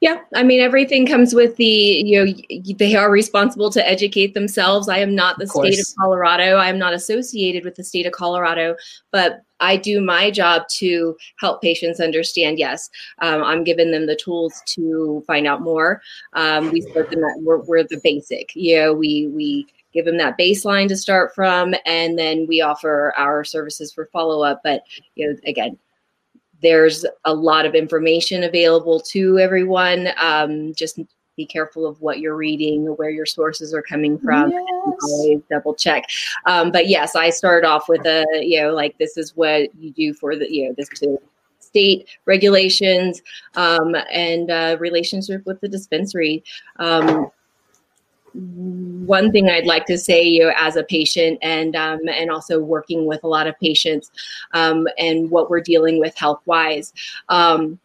S2: yeah, I mean everything comes with the you know they are responsible to educate themselves. I am not the of state of Colorado. I am not associated with the state of Colorado, but I do my job to help patients understand. Yes, um, I'm giving them the tools to find out more. Um, we start them at we're, we're the basic. You know, we we give them that baseline to start from, and then we offer our services for follow up. But you know, again, there's a lot of information available to everyone. Um, just be careful of what you're reading, or where your sources are coming from. Yes. Always double check. Um, but yes, I start off with a, you know, like this is what you do for the, you know, this to state regulations um, and uh, relationship with the dispensary. Um, one thing I'd like to say, you know, as a patient and um, and also working with a lot of patients um, and what we're dealing with health wise. Um,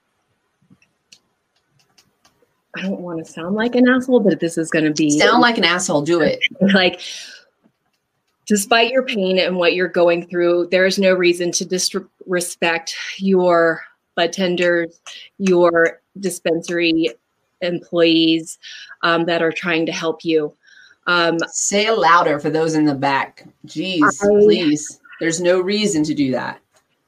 S2: I don't want to sound like an asshole, but this is going to be
S1: sound like an asshole. Do it.
S2: like, despite your pain and what you're going through, there is no reason to disrespect your bud tenders, your dispensary employees um, that are trying to help you.
S1: Um, Say louder for those in the back. Jeez, I, please. There's no reason to do that.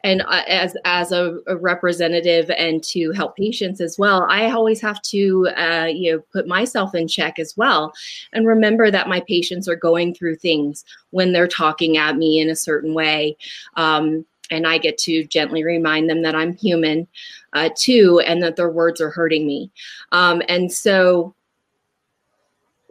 S2: And uh, as as a, a, representative and to help patients as well, I always have to uh, you know put myself in check as well, and remember that my patients are going through things when they're talking at me in a certain way. Um, and I get to gently remind them that I'm human uh, too, and that their words are hurting me. Um, and so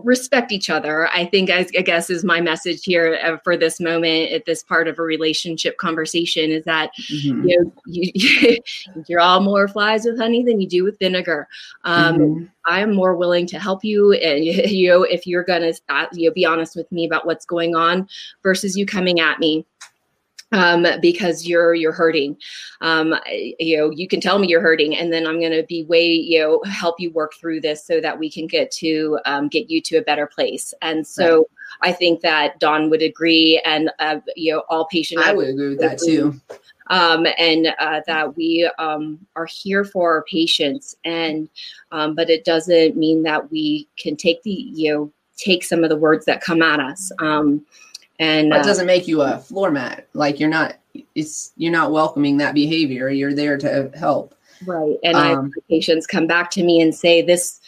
S2: respect each other i think i, I guess is my message here uh, for this moment at this part of a relationship conversation is that mm-hmm. you know you, you're all more flies with honey than you do with vinegar um, mm-hmm. i'm more willing to help you and you know if you're gonna uh, you know be honest with me about what's going on versus you coming at me um, because you're you're hurting. Um, you know, you can tell me you're hurting, and then I'm going to be way you know help you work through this so that we can get to um, get you to a better place. And so right. I think that Dawn would agree, and uh, you know, all patients.
S1: I would agree with that too.
S2: Um, and uh, that we um, are here for our patients, and um, but it doesn't mean that we can take the you know take some of the words that come at us. Um, and
S1: it uh, doesn't make you a floor mat. Like you're not, it's you're not welcoming that behavior. You're there to help.
S2: Right. And um, I patients come back to me and say this,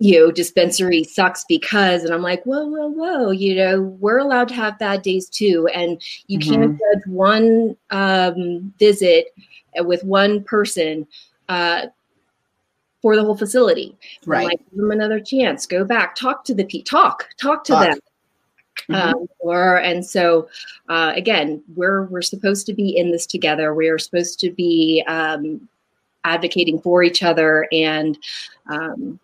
S2: you know, dispensary sucks because, and I'm like, whoa, whoa, whoa, you know, we're allowed to have bad days too. And you mm-hmm. can't judge one um, visit with one person uh, for the whole facility.
S1: Right. Like,
S2: give them another chance. Go back. Talk to the people. Talk. Talk to talk. them. Mm-hmm. Um, or and so uh, again, we're we're supposed to be in this together. We're supposed to be um, advocating for each other and um,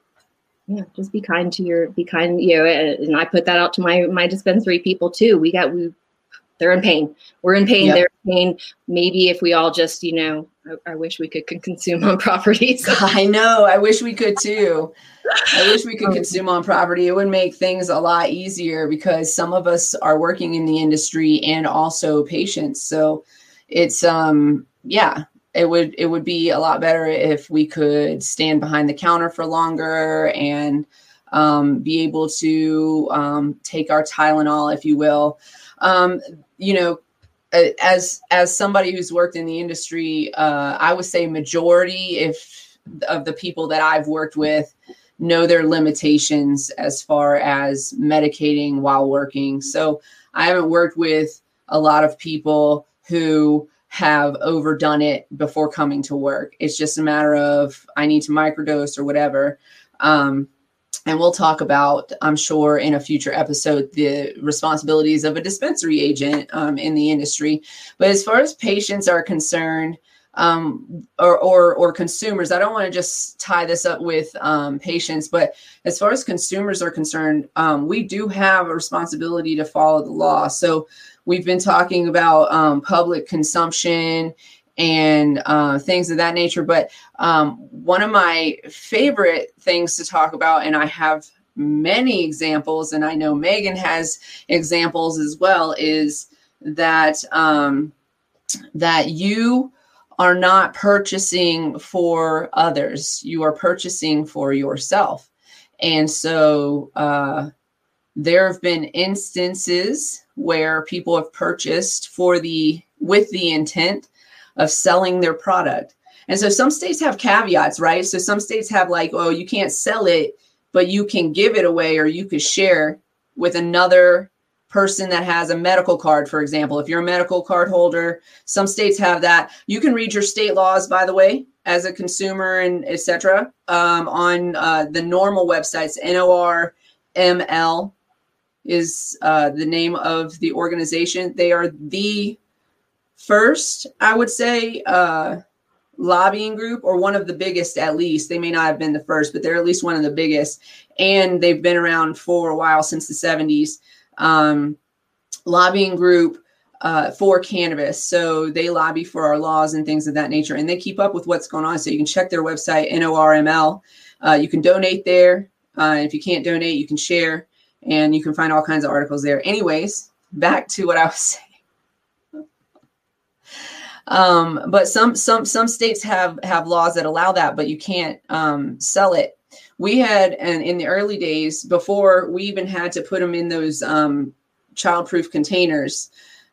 S2: yeah, just be kind to your be kind. You know, and I put that out to my my dispensary people too. We got we they're in pain. We're in pain. Yep. They're in pain. Maybe if we all just, you know, I, I wish we could, consume on property.
S1: I know. I wish we could too. I wish we could um, consume on property. It would make things a lot easier because some of us are working in the industry and also patients. So it's um yeah, it would it would be a lot better if we could stand behind the counter for longer and um, be able to um, take our Tylenol, if you will. Um, you know, as as somebody who's worked in the industry, uh, I would say majority if of the people that I've worked with know their limitations as far as medicating while working. So I haven't worked with a lot of people who have overdone it before coming to work. It's just a matter of I need to microdose or whatever. Um, and we'll talk about, I'm sure, in a future episode, the responsibilities of a dispensary agent um, in the industry. But as far as patients are concerned, um, or, or, or consumers. I don't want to just tie this up with um, patients, but as far as consumers are concerned, um, we do have a responsibility to follow the law. So we've been talking about um, public consumption and uh, things of that nature. But um, one of my favorite things to talk about, and I have many examples, and I know Maigan has examples as well, is that um, that you are not purchasing for others, you are purchasing for yourself. And so uh, there have been instances where people have purchased for the with the intent of selling their product. And so some states have caveats, right? So some states have like, oh, you can't sell it, but you can give it away or you could share with another person that has a medical card, for example. If you're a medical card holder, some states have that. You can read your state laws, by the way, as a consumer and etc. Um, on uh, the NORML websites. NORML is uh, the name of the organization. They are the first, I would say, uh, lobbying group or one of the biggest at least. They may not have been the first, but they're at least one of the biggest. And they've been around for a while since the 70s um, lobbying group uh, for cannabis. So they lobby for our laws and things of that nature, and they keep up with what's going on. So you can check their website, NORML. Uh, you can donate there. Uh, if you can't donate, you can share, and you can find all kinds of articles there. Anyways, back to what I was saying. Um, but some some some states have have laws that allow that, but you can't um, sell it. We had and in the early days before we even had to put them in those um, childproof containers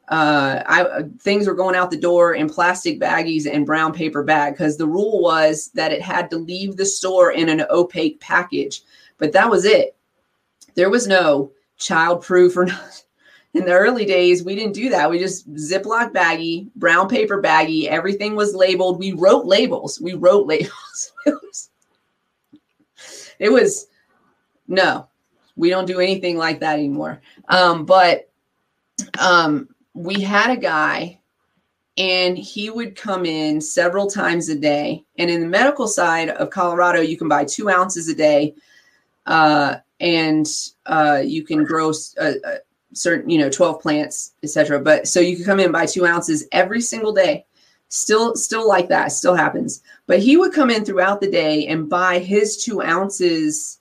S1: uh, I, things were going out the door in plastic baggies and brown paper bag because the rule was that it had to leave the store in an opaque package. But that was it. There was no childproof or not in the early days we didn't do that we just ziploc baggie brown paper baggie everything was labeled we wrote labels we wrote labels it was no, we don't do anything like that anymore. Um, but um, we had a guy and he would come in several times a day. And in the medical side of Colorado, you can buy two ounces a day, uh, and uh, you can grow uh, uh certain, you know, twelve plants, etc. But so you can come in buy two ounces every single day. Still, still like that, still happens. But he would come in throughout the day and buy his two ounces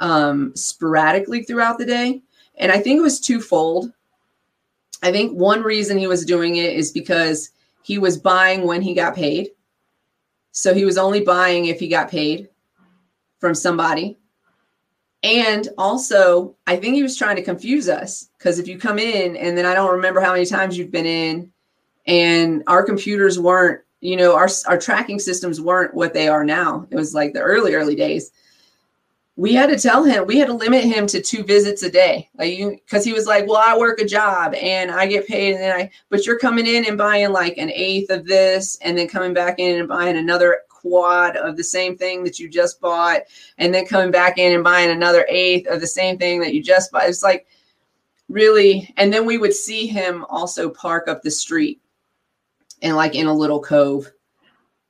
S1: um, sporadically throughout the day. And I think it was twofold. I think one reason he was doing it is because he was buying when he got paid. So he was only buying if he got paid from somebody. And also, I think he was trying to confuse us because if you come in and then I don't remember how many times you've been in and our computers weren't you know our our tracking systems weren't what they are now. It was like the early early days. We had to tell him we had to limit him to two visits a day. Like you because he was like well i work a job and i get paid and then i but you're coming in and buying like an eighth of this and then coming back in and buying another quad of the same thing that you just bought and then coming back in and buying another eighth of the same thing that you just bought it's like really and then we would see him also park up the street and like in a little cove.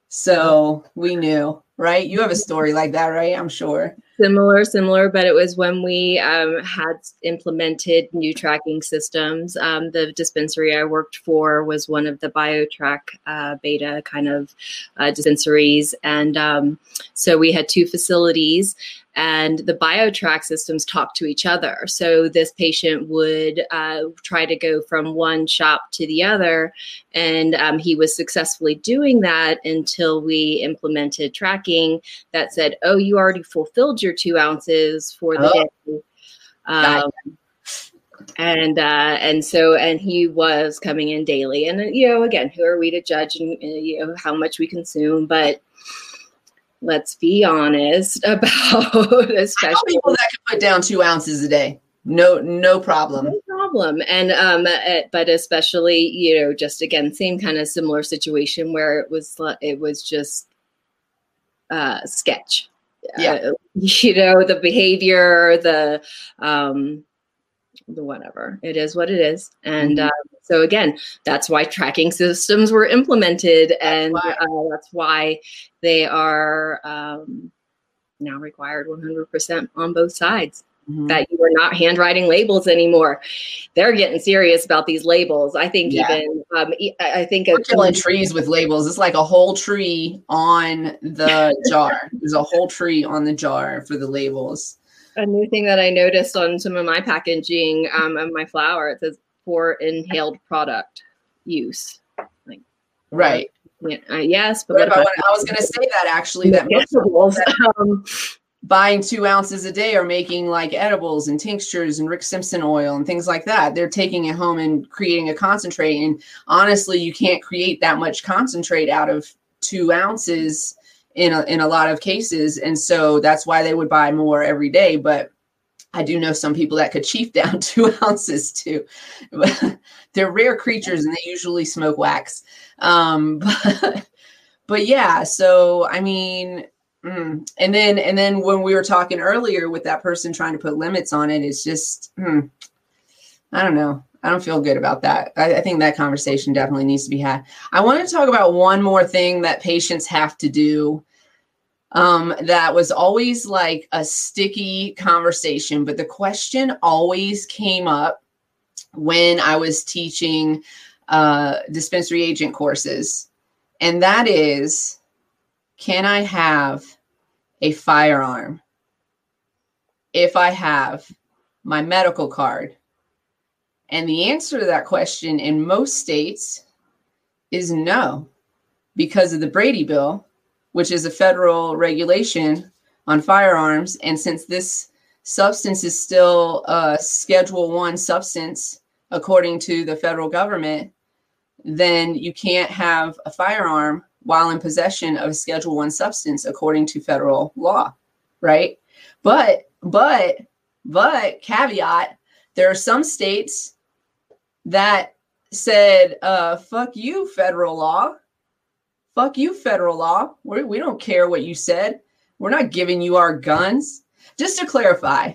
S1: So we knew, right? You have a story like that, right? I'm sure.
S2: Similar, similar, but it was when we um, had implemented new tracking systems. Um, the dispensary I worked for was one of the BioTrack uh, beta kind of uh, dispensaries. And um, so we had two facilities and the BioTrack systems talk to each other. So this patient would uh, try to go from one shop to the other, and um, he was successfully doing that until we implemented tracking that said, "Oh, you already fulfilled your two ounces for the oh. day." Um, and uh, and so and he was coming in daily, and you know, again, who are we to judge and you know how much we consume, but let's be honest about especially
S1: people that can put down two ounces a day. No no problem.
S2: No problem. And um uh, but especially you know just again same kind of similar situation where it was it was just uh sketch.
S1: Yeah.
S2: Uh, you know the behavior the um the whatever. It is what it is. And mm-hmm. uh, so again that's why tracking systems were implemented and. Uh, that's why they are um now required 100% on both sides mm-hmm. that you are not handwriting labels anymore. They're getting serious about these labels. I think yeah. even um, I think
S1: we're killing trees with labels. It's like a whole tree on the jar. There's a whole tree on the jar for the labels.
S2: A new thing that I noticed on some of my packaging um, of my flower it says for inhaled product use. Like
S1: right.
S2: Yeah, uh, yes,
S1: but I, I, was going to say that actually that most um, buying two ounces a day or making like edibles and tinctures and Rick Simpson oil and things like that. They're taking it home and creating a concentrate. And honestly, you can't create that much concentrate out of two ounces in a, in a lot of cases. And so that's why they would buy more every day. But I do know some people that could chief down two ounces too. They're rare creatures and they usually smoke wax. Um, but, but yeah, so I mean, Mm. And then, and then when we were talking earlier with that person trying to put limits on it, it's just, mm, I don't know. I don't feel good about that. I, I, think that conversation definitely needs to be had. I want to talk about one more thing that patients have to do. Um, that was always like a sticky conversation, but the question always came up when I was teaching uh, dispensary agent courses, and that is can I have a firearm if I have my medical card? And the answer to that question in most states is no, because of the Brady Bill, which is a federal regulation on firearms. And since this substance is still a Schedule One substance, according to the federal government, then you can't have a firearm while in possession of a schedule 1 substance according to federal law right but but but caveat there are some states that said uh fuck you federal law fuck you federal law. We're, we don't care what you said. We're not giving you our guns. Just to clarify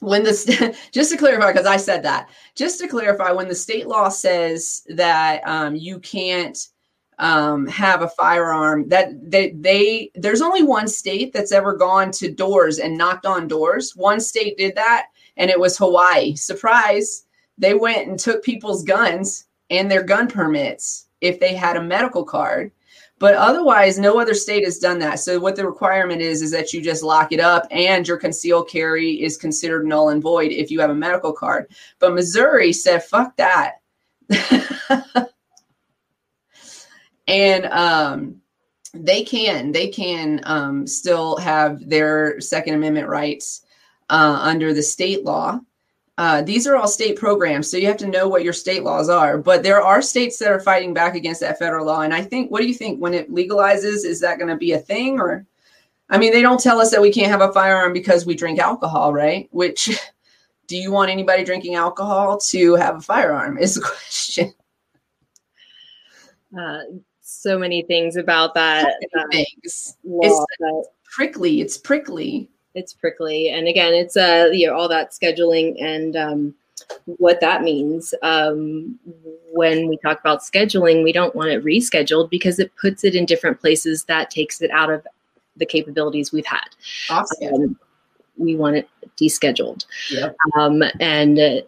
S1: when the just to clarify because i said that. Just to clarify when the state law says that um, you can't um, have a firearm that they, they there's only one state that's ever gone to doors and knocked on doors. One state did that and it was hawaii. Surprise they went and took people's guns and their gun permits if they had a medical card but otherwise no other state has done that. So what the requirement is is that you just lock it up and your concealed carry is considered null and void if you have a medical card. But missouri said fuck that. And um, they can they can um, still have their Second Amendment rights uh, under the state law. Uh, these are all state programs, so you have to know what your state laws are. But there are states that are fighting back against that federal law. And I think, what do you think when it legalizes? Is that going to be a thing? Or, I mean, they don't tell us that we can't have a firearm because we drink alcohol, right? Which, do you want anybody drinking alcohol to have a firearm? Is the question.
S2: Uh, so many things about that.
S1: Uh, things. It's prickly. It's prickly.
S2: It's prickly, and again, it's uh, you know, all that scheduling and um, what that means. Um, when we talk about scheduling, we don't want it rescheduled because it puts it in different places. That takes it out of the capabilities we've had.
S1: Awesome. Um,
S2: we want it descheduled. Yep. Um, and uh,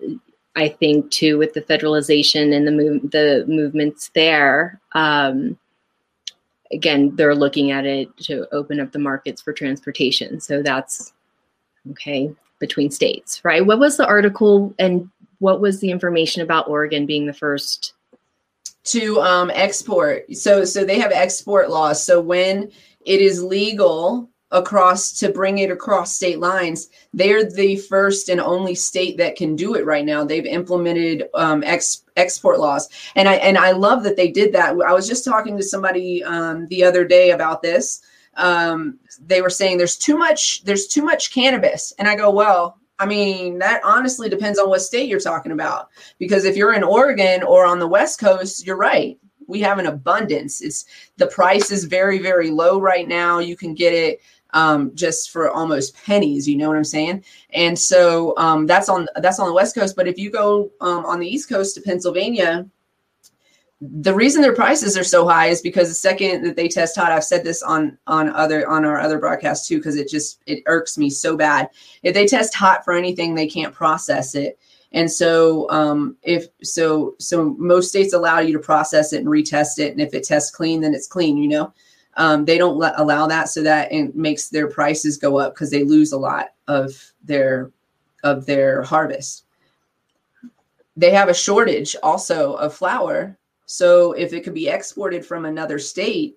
S2: I think too with the federalization and the move, the movements there. Um, again, they're looking at it to open up the markets for transportation. So that's okay between states, right? What was the article and what was the information about Oregon being the first
S1: to um, export? So so they have export laws. So when it is legal across to bring it across state lines. They're the first and only state that can do it right now. They've implemented um, ex, export laws, and I and I love that they did that. I was just talking to somebody um, the other day about this. Um, they were saying there's too much there's too much cannabis, and I go, well, I mean, that honestly depends on what state you're talking about. Because if you're in Oregon or on the West Coast, you're right. We have an abundance. It's the price is very, very low right now. You can get it um, just for almost pennies. You know what I'm saying? And so um, that's on that's on the West Coast. But if you go um, on the East Coast to Pennsylvania, the reason their prices are so high is because the second that they test hot, I've said this on on other on our other broadcasts too, because it just it irks me so bad. If they test hot for anything, they can't process it. And so, um, if so, so most states allow you to process it and retest it, and if it tests clean, then it's clean. You know, um, they don't let, allow that, so that it makes their prices go up because they lose a lot of their of their harvest. They have a shortage also of flower so if it could be exported from another state,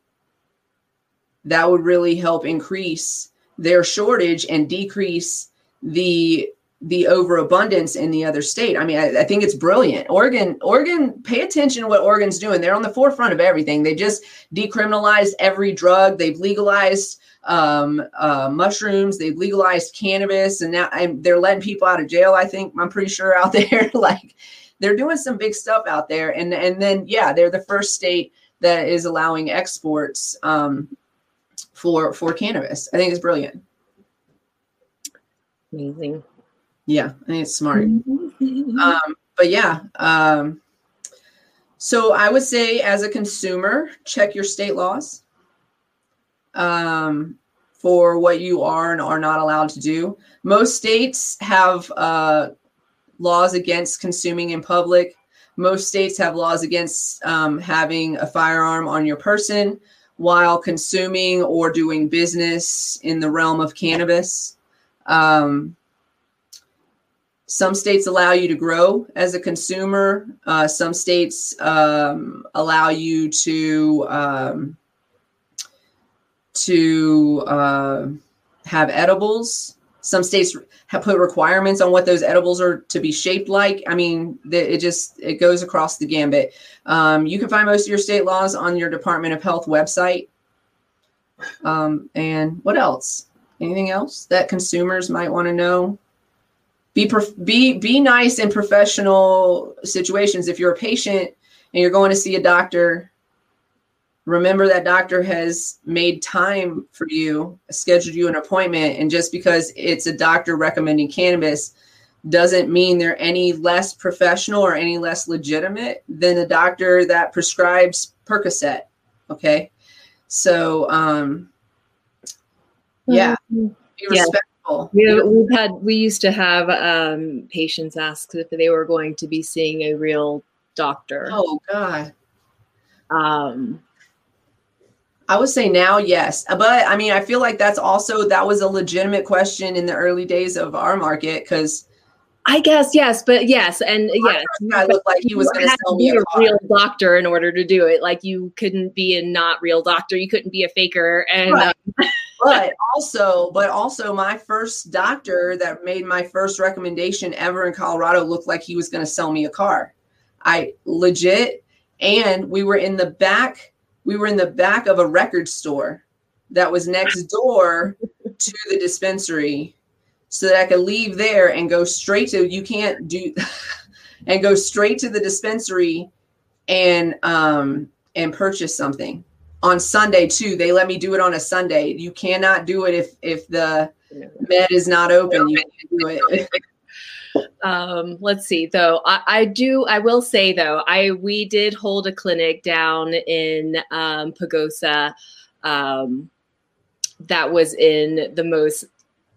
S1: that would really help increase their shortage and decrease the the overabundance in the other state. I mean, I, I, think it's brilliant. Oregon, Oregon, pay attention to what Oregon's doing. They're on the forefront of everything. They just decriminalized every drug. They've legalized um, uh, mushrooms. They've legalized cannabis, and now I'm, they're letting people out of jail. I think I'm pretty sure out there. like they're doing some big stuff out there. And and then yeah, they're the first state that is allowing exports um, for for cannabis. I think it's brilliant.
S2: Amazing.
S1: Yeah, I think it's smart. um, but yeah, um, so I would say as a consumer, check your state laws um, for what you are and are not allowed to do. Most states have uh, laws against consuming in public. Most states have laws against um, having a firearm on your person while consuming or doing business in the realm of cannabis. Um, some states allow you to grow as a consumer. Uh, some states um, allow you to um, to uh, have edibles. Some states have put requirements on what those edibles are to be shaped like. I mean, it just it goes across the gambit. Um, you can find most of your state laws on your Department of Health website. Um, and what else? Anything else that consumers might want to know? Be be be nice in professional situations. If you're a patient and you're going to see a doctor, remember that doctor has made time for you, scheduled you an appointment, and just because it's a doctor recommending cannabis doesn't mean they're any less professional or any less legitimate than a doctor that prescribes Percocet. Okay. So, um, yeah,
S2: mm-hmm. be respectful. We, we've had, we used to have um, patients ask if they were going to be seeing a real doctor.
S1: Oh, God. Um, I would say now, yes. But I mean, I feel like that's also that was a legitimate question in the early days of our market because
S2: I guess yes, but yes, and yes,
S1: I looked like he was going to sell me a,
S2: a real doctor in order to do it. Like you couldn't be a not real doctor, you couldn't be a faker, and right. um,
S1: but also, but also, my first doctor that made my first recommendation ever in Colorado looked like he was going to sell me a car. I legit, and we were in the back we were in the back of a record store that was next door to the dispensary so that I could leave there and go straight to you can't do and go straight to the dispensary and um and purchase something on Sunday too. They let me do it on a Sunday. You cannot do it if if the med is not open. You can't do it.
S2: um, let's see though I, I, do i will say though i we did hold a clinic down in um, pagosa um, that was in the most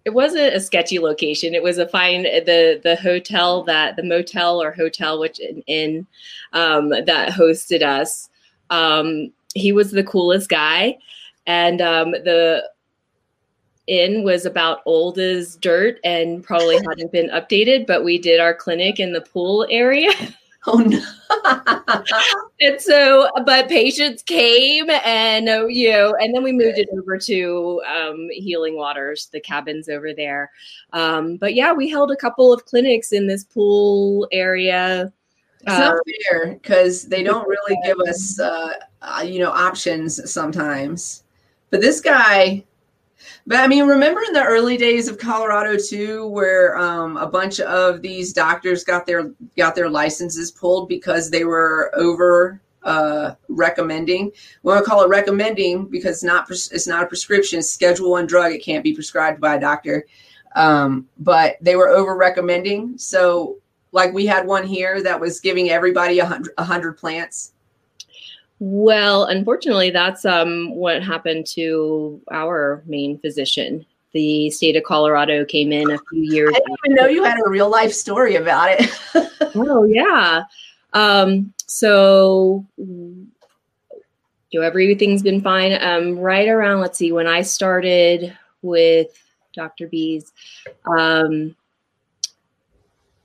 S2: it wasn't a sketchy location it was a fine the the hotel that the motel or hotel which in inn um, that hosted us um, he was the coolest guy and um, the inn was about old as dirt and probably hadn't been updated, but we did our clinic in the pool area.
S1: Oh no.
S2: and so, but patients came and, uh, you know, and then we moved it over to um, Healing Waters, the cabins over there. Um, but yeah, we held a couple of clinics in this pool area.
S1: It's not um, fair because they don't really give us, uh, uh, you know, options sometimes. But this guy, But I mean, remember in the early days of Colorado too, where um, a bunch of these doctors got their got their licenses pulled because they were over uh, recommending. We want to call it recommending because it's not it's not a prescription. It's Schedule One drug. It can't be prescribed by a doctor. Um, but they were over recommending. So, like we had one here that was giving everybody a hundred a hundred plants
S2: well, unfortunately, that's um, what happened to our main physician. The state of Colorado came in a few years.
S1: I didn't even know you had a real life story about it.
S2: oh yeah. Um, so you know, everything's been fine. Um, right around, let's see, when I started with Dr. Bees, um,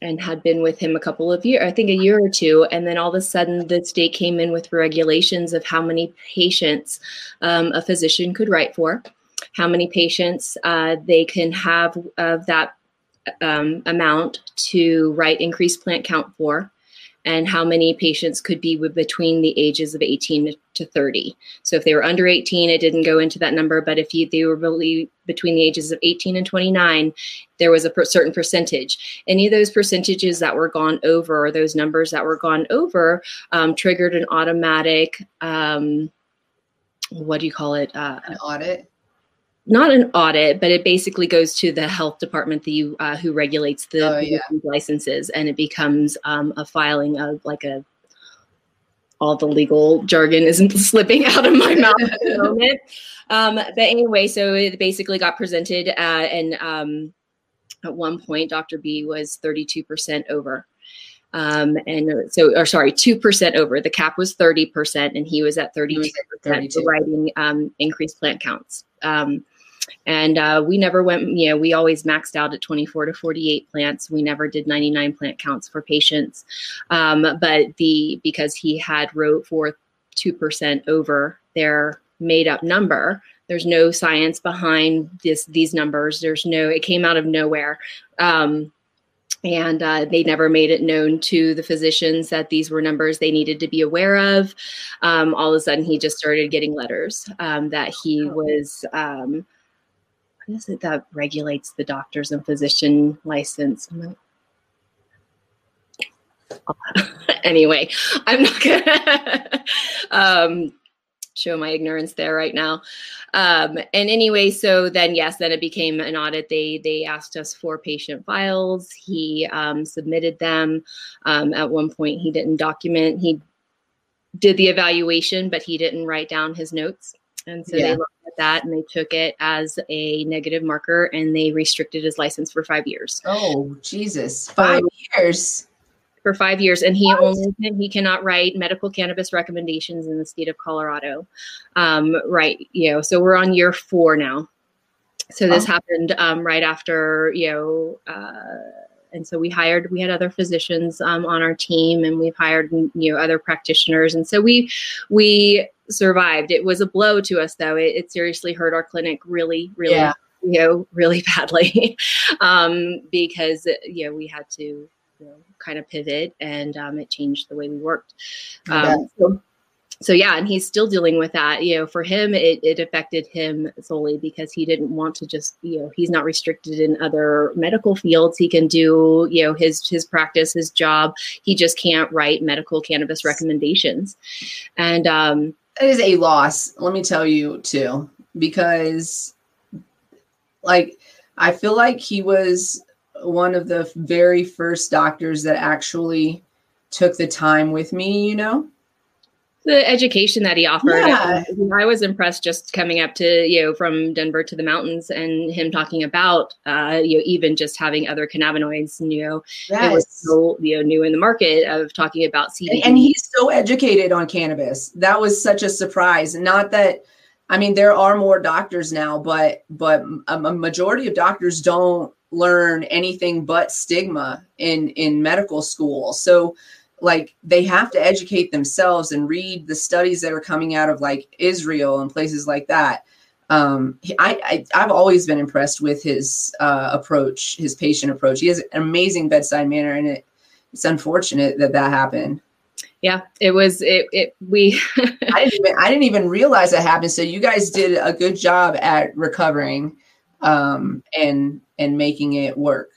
S2: and had been with him a couple of years, I think a year or two. And then all of a sudden, the state came in with regulations of how many patients um, a physician could write for, how many patients uh, they can have of that um, amount to write increased plant count for and how many patients could be between the ages of 18 to 30. So if they were under 18, it didn't go into that number. But if you, they were really between the ages of 18 and 29, there was a per- certain percentage. Any of those percentages that were gone over, or those numbers that were gone over, um, triggered an automatic. Um, what do you call it?
S1: Uh, an audit
S2: not an audit, but it basically goes to the health department the, uh, who regulates the oh, yeah. licenses, and it becomes um, a filing of like a. All the legal jargon isn't slipping out of my mouth at the moment. Um, but anyway, so it basically got presented, uh, and um, at one point, Dr. B was 32% over. Um, and so, or sorry, 2% over. The cap was 30%, and he was at 32%, 32. writing um, increased plant counts. Um, and uh, we never went, you know, we always maxed out at 24 to 48 plants. We never did 99 plant counts for patients. Um, but the, because he had wrote for 2% over their made up number, there's no science behind this, these numbers. There's no, it came out of nowhere. Um, and uh, they never made it known to the physicians that these were numbers they needed to be aware of. Um, all of a sudden, he just started getting letters um, that he was um, what is it that regulates the doctors and physician license? anyway, I'm not gonna um, show my ignorance there right now. Um, and anyway, so then yes, then it became an audit. They they asked us for patient files. He um, submitted them. Um, at one point, he didn't document. He did the evaluation, but he didn't write down his notes. And so yeah. they looked at that and they took it as a negative marker and they restricted his license for five years.
S1: Oh, Jesus. Five years.
S2: For five years. And he what? only he cannot write medical cannabis recommendations in the state of Colorado. Um, right. You know, so we're on year four now. So this oh. happened um, right after, you know, uh, and so we hired we had other physicians um, on our team and we've hired you know other practitioners and so we we survived. It was a blow to us though. It, it seriously hurt our clinic really really yeah. you know really badly um, because you know we had to you know, kind of pivot and um, it changed the way we worked. Um, so so yeah and he's still dealing with that. You know for him it, it affected him solely because he didn't want to just you know he's not restricted in other medical fields. He can do you know his his practice his job. He just can't write medical cannabis recommendations. And um
S1: it is a loss let me tell you too because like i feel like he was one of the very first doctors that actually took the time with me you know
S2: the education that he offered. Yeah. I was impressed just coming up to you know from Denver to the mountains and him talking about uh, you know even just having other cannabinoids. And, you know, yes. it was so you know new in the market of talking about CBD.
S1: And he's so educated on cannabis. That was such a surprise. Not that. I mean, there are more doctors now, but but a majority of doctors don't learn anything but stigma in in medical school. So like they have to educate themselves and read the studies that are coming out of like Israel and places like that. Um, I, I have always been impressed with his uh, approach, his patient approach. He has an amazing bedside manner, and it, it's unfortunate that that happened.
S2: yeah, it was it. it we
S1: I didn't even I didn't even realize that happened. So you guys did a good job at recovering um, and and making it work.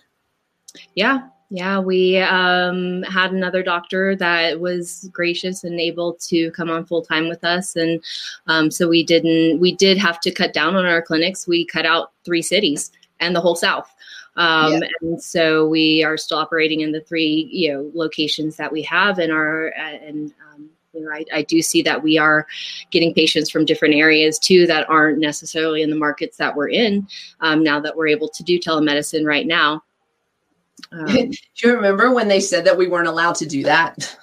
S2: Yeah, yeah, we um, had another doctor that was gracious and able to come on full time with us, and um, so we didn't. We did have to cut down on our clinics. We cut out three cities and the whole South, um, yeah. and so we are still operating in the three you know locations that we have in our and. Um, you know, I, I do see that we are getting patients from different areas too that aren't necessarily in the markets that we're in. Um, now that we're able to do telemedicine right now,
S1: um, do you remember when they said that we weren't allowed to do that?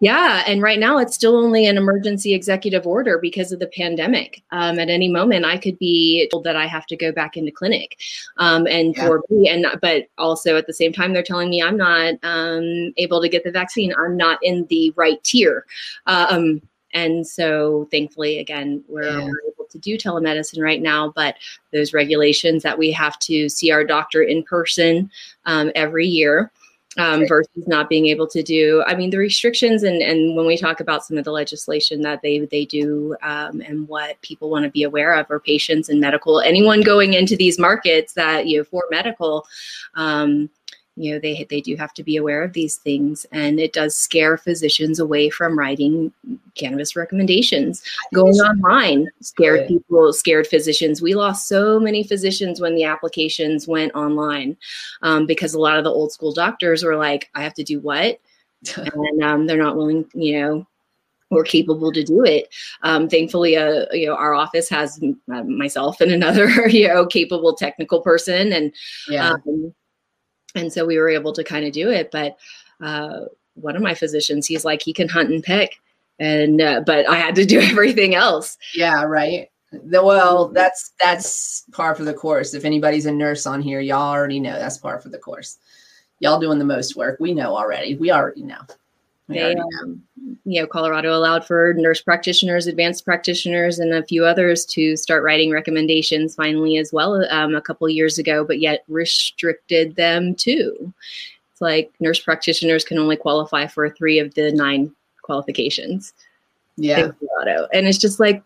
S2: Yeah, and right now it's still only an emergency executive order because of the pandemic. Um, at any moment, I could be told that I have to go back into clinic, um, and yeah. for me, and but also at the same time, they're telling me I'm not um, able to get the vaccine. I'm not in the right tier. Um, and so, thankfully, again, we're, yeah. To do telemedicine right now. But those regulations that we have to see our doctor in person um, every year. Um, versus not being able to do. I mean, the restrictions and and when we talk about some of the legislation that they they do um, and what people want to be aware of, or patients and medical, anyone going into these markets that you know for medical, um, you know they they do have to be aware of these things and it does scare physicians away from writing cannabis recommendations going online scared people scared physicians we lost so many physicians when the applications went online um, because a lot of the old school doctors were like i have to do what and um, they're not willing you know or capable to do it. Um, thankfully, uh, you know, our office has uh, myself and another, you know, capable technical person, and yeah. um, and so we were able to kind of do it but uh, one of my physicians he's like he can hunt and pick and uh, but i had to do everything else.
S1: Yeah right? The, well that's that's par for the course. If anybody's a nurse on here y'all already know that's par for the course. Y'all doing the most work. We know already. We already know
S2: they, um, you know, Colorado allowed for nurse practitioners, advanced practitioners, and a few others to start writing recommendations finally as well um, a couple years ago, but yet restricted them too. It's like nurse practitioners can only qualify for three of the nine qualifications.
S1: Yeah. Colorado.
S2: And it's just like,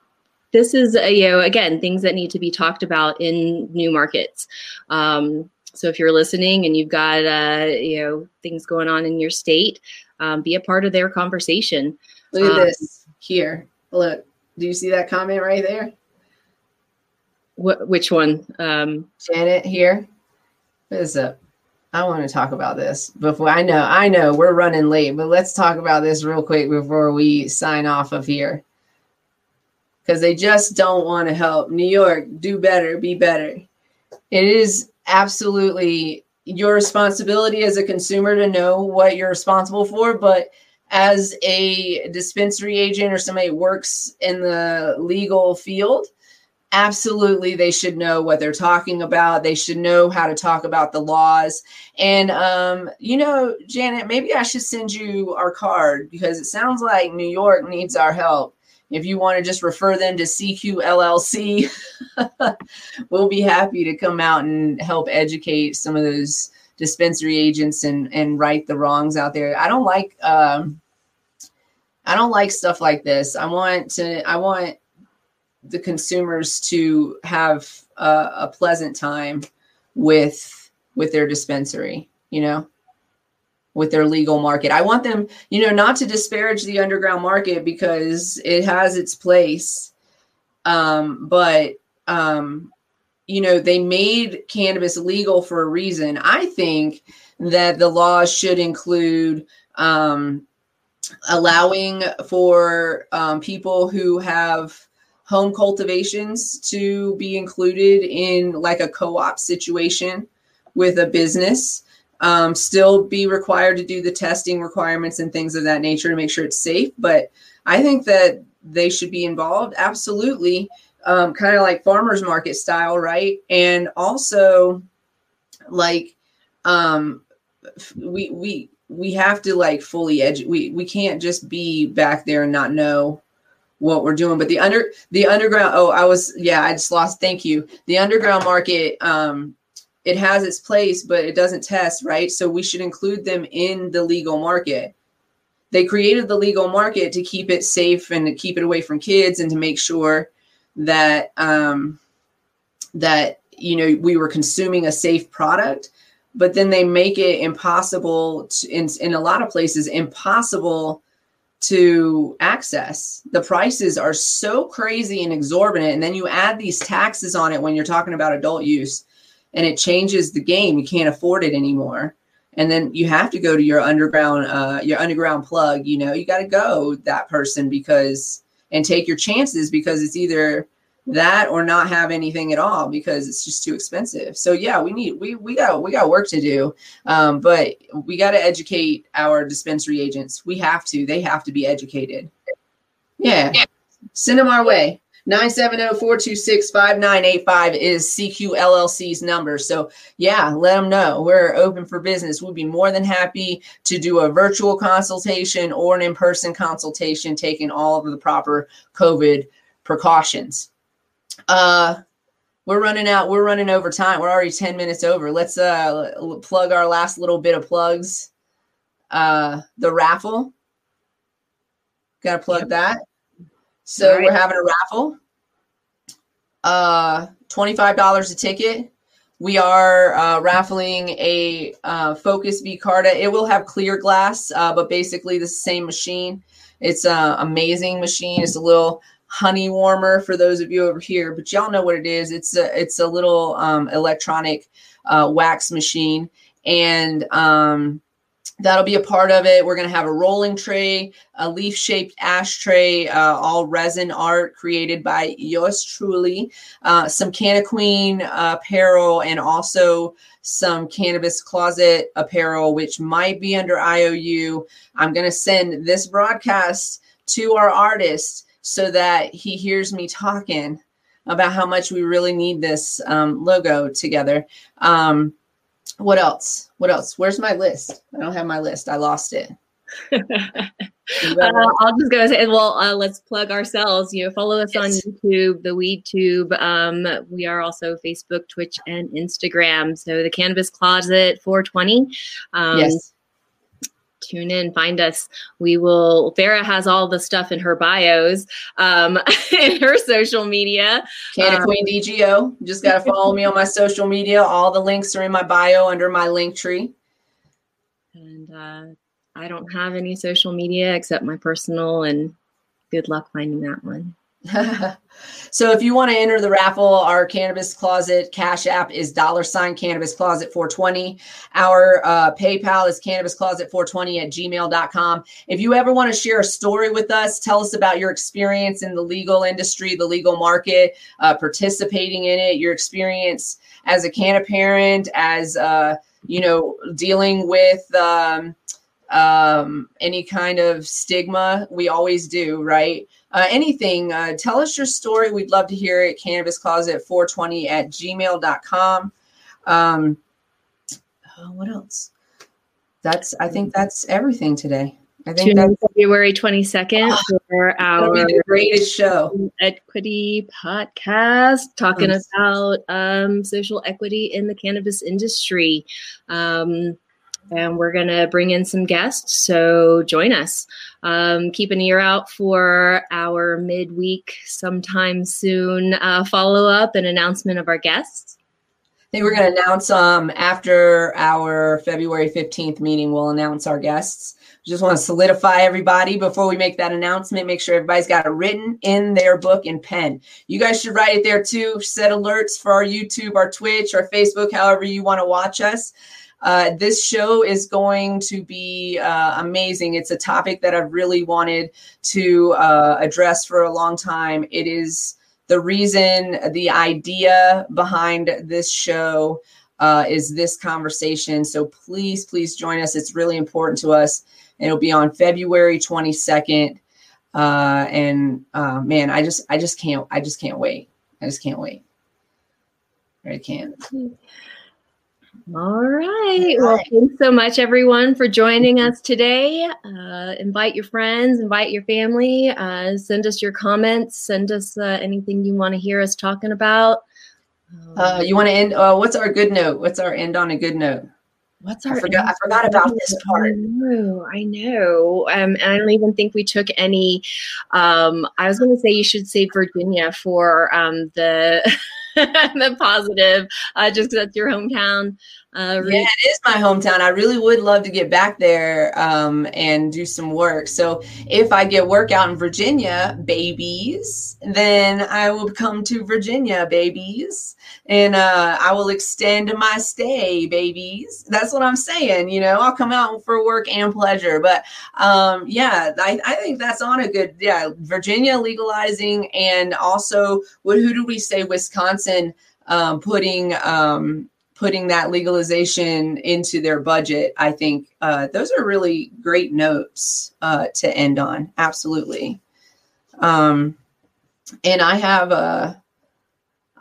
S2: this is, a, you know, again, things that need to be talked about in new markets. Um, so if you're listening and you've got, uh, you know, things going on in your state, um, be a part of their conversation.
S1: Look at um, this here. Look, do you see that comment right there?
S2: Wh- which one? Um,
S1: Janet here. What is up? I want to talk about this before I know. I know we're running late, but let's talk about this real quick before we sign off of here. Because they just don't want to help. New York, do better, be better. It is absolutely your responsibility as a consumer to know what you're responsible for, but as a dispensary agent or somebody works in the legal field, absolutely they should know what they're talking about. They should know how to talk about the laws. And um, you know, Janet, maybe I should send you our card because it sounds like New York needs our help. If you want to just refer them to CQLLC, we'll be happy to come out and help educate some of those dispensary agents and and right the wrongs out there. I don't like um, I don't like stuff like this. I want to I want the consumers to have a, a pleasant time with with their dispensary, you know with their legal market. I want them, you know, not to disparage the underground market because it has its place. Um, but um, you know, they made cannabis legal for a reason. I think that the laws should include um, allowing for um, people who have home cultivations to be included in like a co-op situation with a business um, still be required to do the testing requirements and things of that nature to make sure it's safe. But I think that they should be involved, absolutely, um, kind of like farmers market style, right? And also, like, um, we we we have to like fully edge. We we can't just be back there and not know what we're doing. But the under the underground. Oh, I was yeah. I just lost. Thank you. The underground market. Um, it has its place, but it doesn't test, right? So we should include them in the legal market. they created the legal market to keep it safe and to keep it away from kids and to make sure that um, that you know we were consuming a safe product but then they make it impossible to, in in a lot of places impossible to access the prices are so crazy and exorbitant and then you add these taxes on it when you're talking about adult use and it changes the game. You can't afford it anymore. And then you have to go to your underground uh, your underground plug you know? You got to go that person because and take your chances because it's either that or not have anything at all because it's just too expensive. So yeah we need we we got we got work to do. Um, but we got to educate our dispensary agents. We have to. They have to be educated. Yeah. Send them our way 970-426-5985 is CQLLC's number. So yeah, let them know we're open for business. We'd be more than happy to do a virtual consultation or an in-person consultation, taking all of the proper COVID precautions. Uh, we're running out. We're running over time. We're already 10 minutes over. Let's uh plug our last little bit of plugs. Uh, the raffle. Got to plug that. So right. we're having a raffle. Uh, $25 a ticket. We are uh, raffling a uh, Focus V Carta. It will have clear glass, uh, but basically the same machine. It's an amazing machine. It's a little honey warmer for those of you over here, but y'all know what it is. It's a it's a little um, electronic uh, wax machine, and um, that'll be a part of it. We're going to have a rolling tray, a leaf shaped ashtray, uh, all resin art created by yours truly, uh, some Canna Queen uh, apparel, and also some cannabis closet apparel, which might be under IOU. I'm going to send this broadcast to our artist so that he hears me talking about how much we really need this um, logo together. Um, what else? What else? Where's my list? I don't have my list. I lost it. uh,
S2: I'll just go say, well, uh, let's plug ourselves. You know, follow us yes. on YouTube, the Weed Tube. Um, we are also Facebook, Twitch, and Instagram. So the Cannabis Closet 420. Um, yes tune in, find us. We will. Farrah has all the stuff in her bios, um, in her social media.
S1: Canna um, Queen DGO. Just got to follow me on my social media. All the links are in my bio under my link tree.
S2: And uh, I don't have any social media except my personal, and good luck finding that one.
S1: so if you want to enter the raffle, our cannabis closet cash app is dollar sign cannabis closet 420. Our uh, PayPal is cannabis closet 420 at gmail.com. If you ever want to share a story with us, tell us about your experience in the legal industry, the legal market, uh, participating in it, your experience as a canna parent, as uh, you know, dealing with um, um, any kind of stigma. We always do, right? Uh, anything, uh, tell us your story. We'd love to hear it. Cannabis Closet 420 at gmail.com. Um, uh, what else? That's, I think that's everything today. I think
S2: that's February 22nd oh, for our
S1: greatest show
S2: equity podcast talking about um, social equity in the cannabis industry. Um, and we're going to bring in some guests. So join us. Um, keep an ear out for our midweek, sometime soon, uh, follow up and announcement of our guests.
S1: I think we're going to announce um, after our February 15th meeting, we'll announce our guests. Just want to solidify everybody before we make that announcement. Make sure everybody's got it written in their book and pen. You guys should write it there too. Set alerts for our YouTube, our Twitch, our Facebook, however you want to watch us. Uh, this show is going to be uh, amazing. It's a topic that I've really wanted to uh, address for a long time. It is the reason, the idea behind this show uh, is this conversation. So please, please join us. It's really important to us. It'll be on February 22nd. Uh, and uh, man, I just, I just can't, I just can't wait. I just can't wait. I can't.
S2: All right. Well, thanks so much, everyone, for joining us today. Uh, invite your friends, invite your family, uh, send us your comments, send us uh, anything you want to hear us talking about.
S1: Uh, you want to end? Uh, what's our good note? What's our end on a good note?
S2: What's our?
S1: I forgot. I forgot about this part.
S2: I know. I know. Um, and I don't even think we took any. Um, I was going to say you should save Virginia for um, the the positive, uh, just because that's your hometown.
S1: Uh, yeah, it is my hometown. I really would love to get back there um, and do some work. So if I get work out in Virginia, babies, then I will come to Virginia, babies, and uh, I will extend my stay, babies. That's what I'm saying. You know, I'll come out for work and pleasure. But um, yeah, I, I think that's on a good. Yeah, Virginia legalizing, and also, what? Who do we say? Wisconsin um, putting. Um, putting that legalization into their budget, I think uh, those are really great notes uh, to end on. Absolutely. Um, and I have a, uh,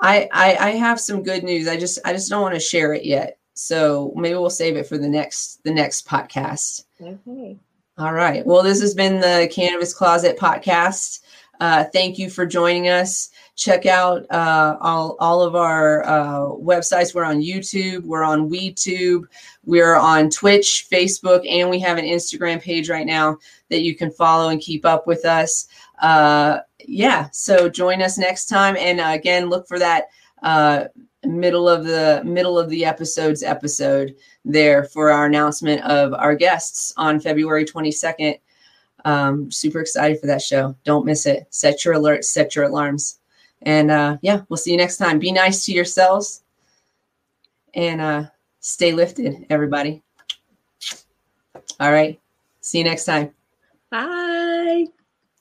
S1: I, I, I have some good news. I just I just don't want to share it yet. So maybe we'll save it for the next the next podcast. Okay. All right. Well, this has been the Cannabis Closet podcast. Uh, thank you for joining us check out uh, all, all of our uh, websites. We're on YouTube, we're on WeedTube, we're on Twitch, Facebook, and we have an Instagram page right now that you can follow and keep up with us. Uh, yeah, so join us next time, and uh, again, look for that uh, middle of the middle of the episodes episode there for our announcement of our guests on February 22nd. Um, super excited for that show. Don't miss it. Set your alerts, set your alarms. And uh, yeah, we'll see you next time. Be nice to yourselves and uh, stay lifted, everybody. All right. See you next time.
S2: Bye.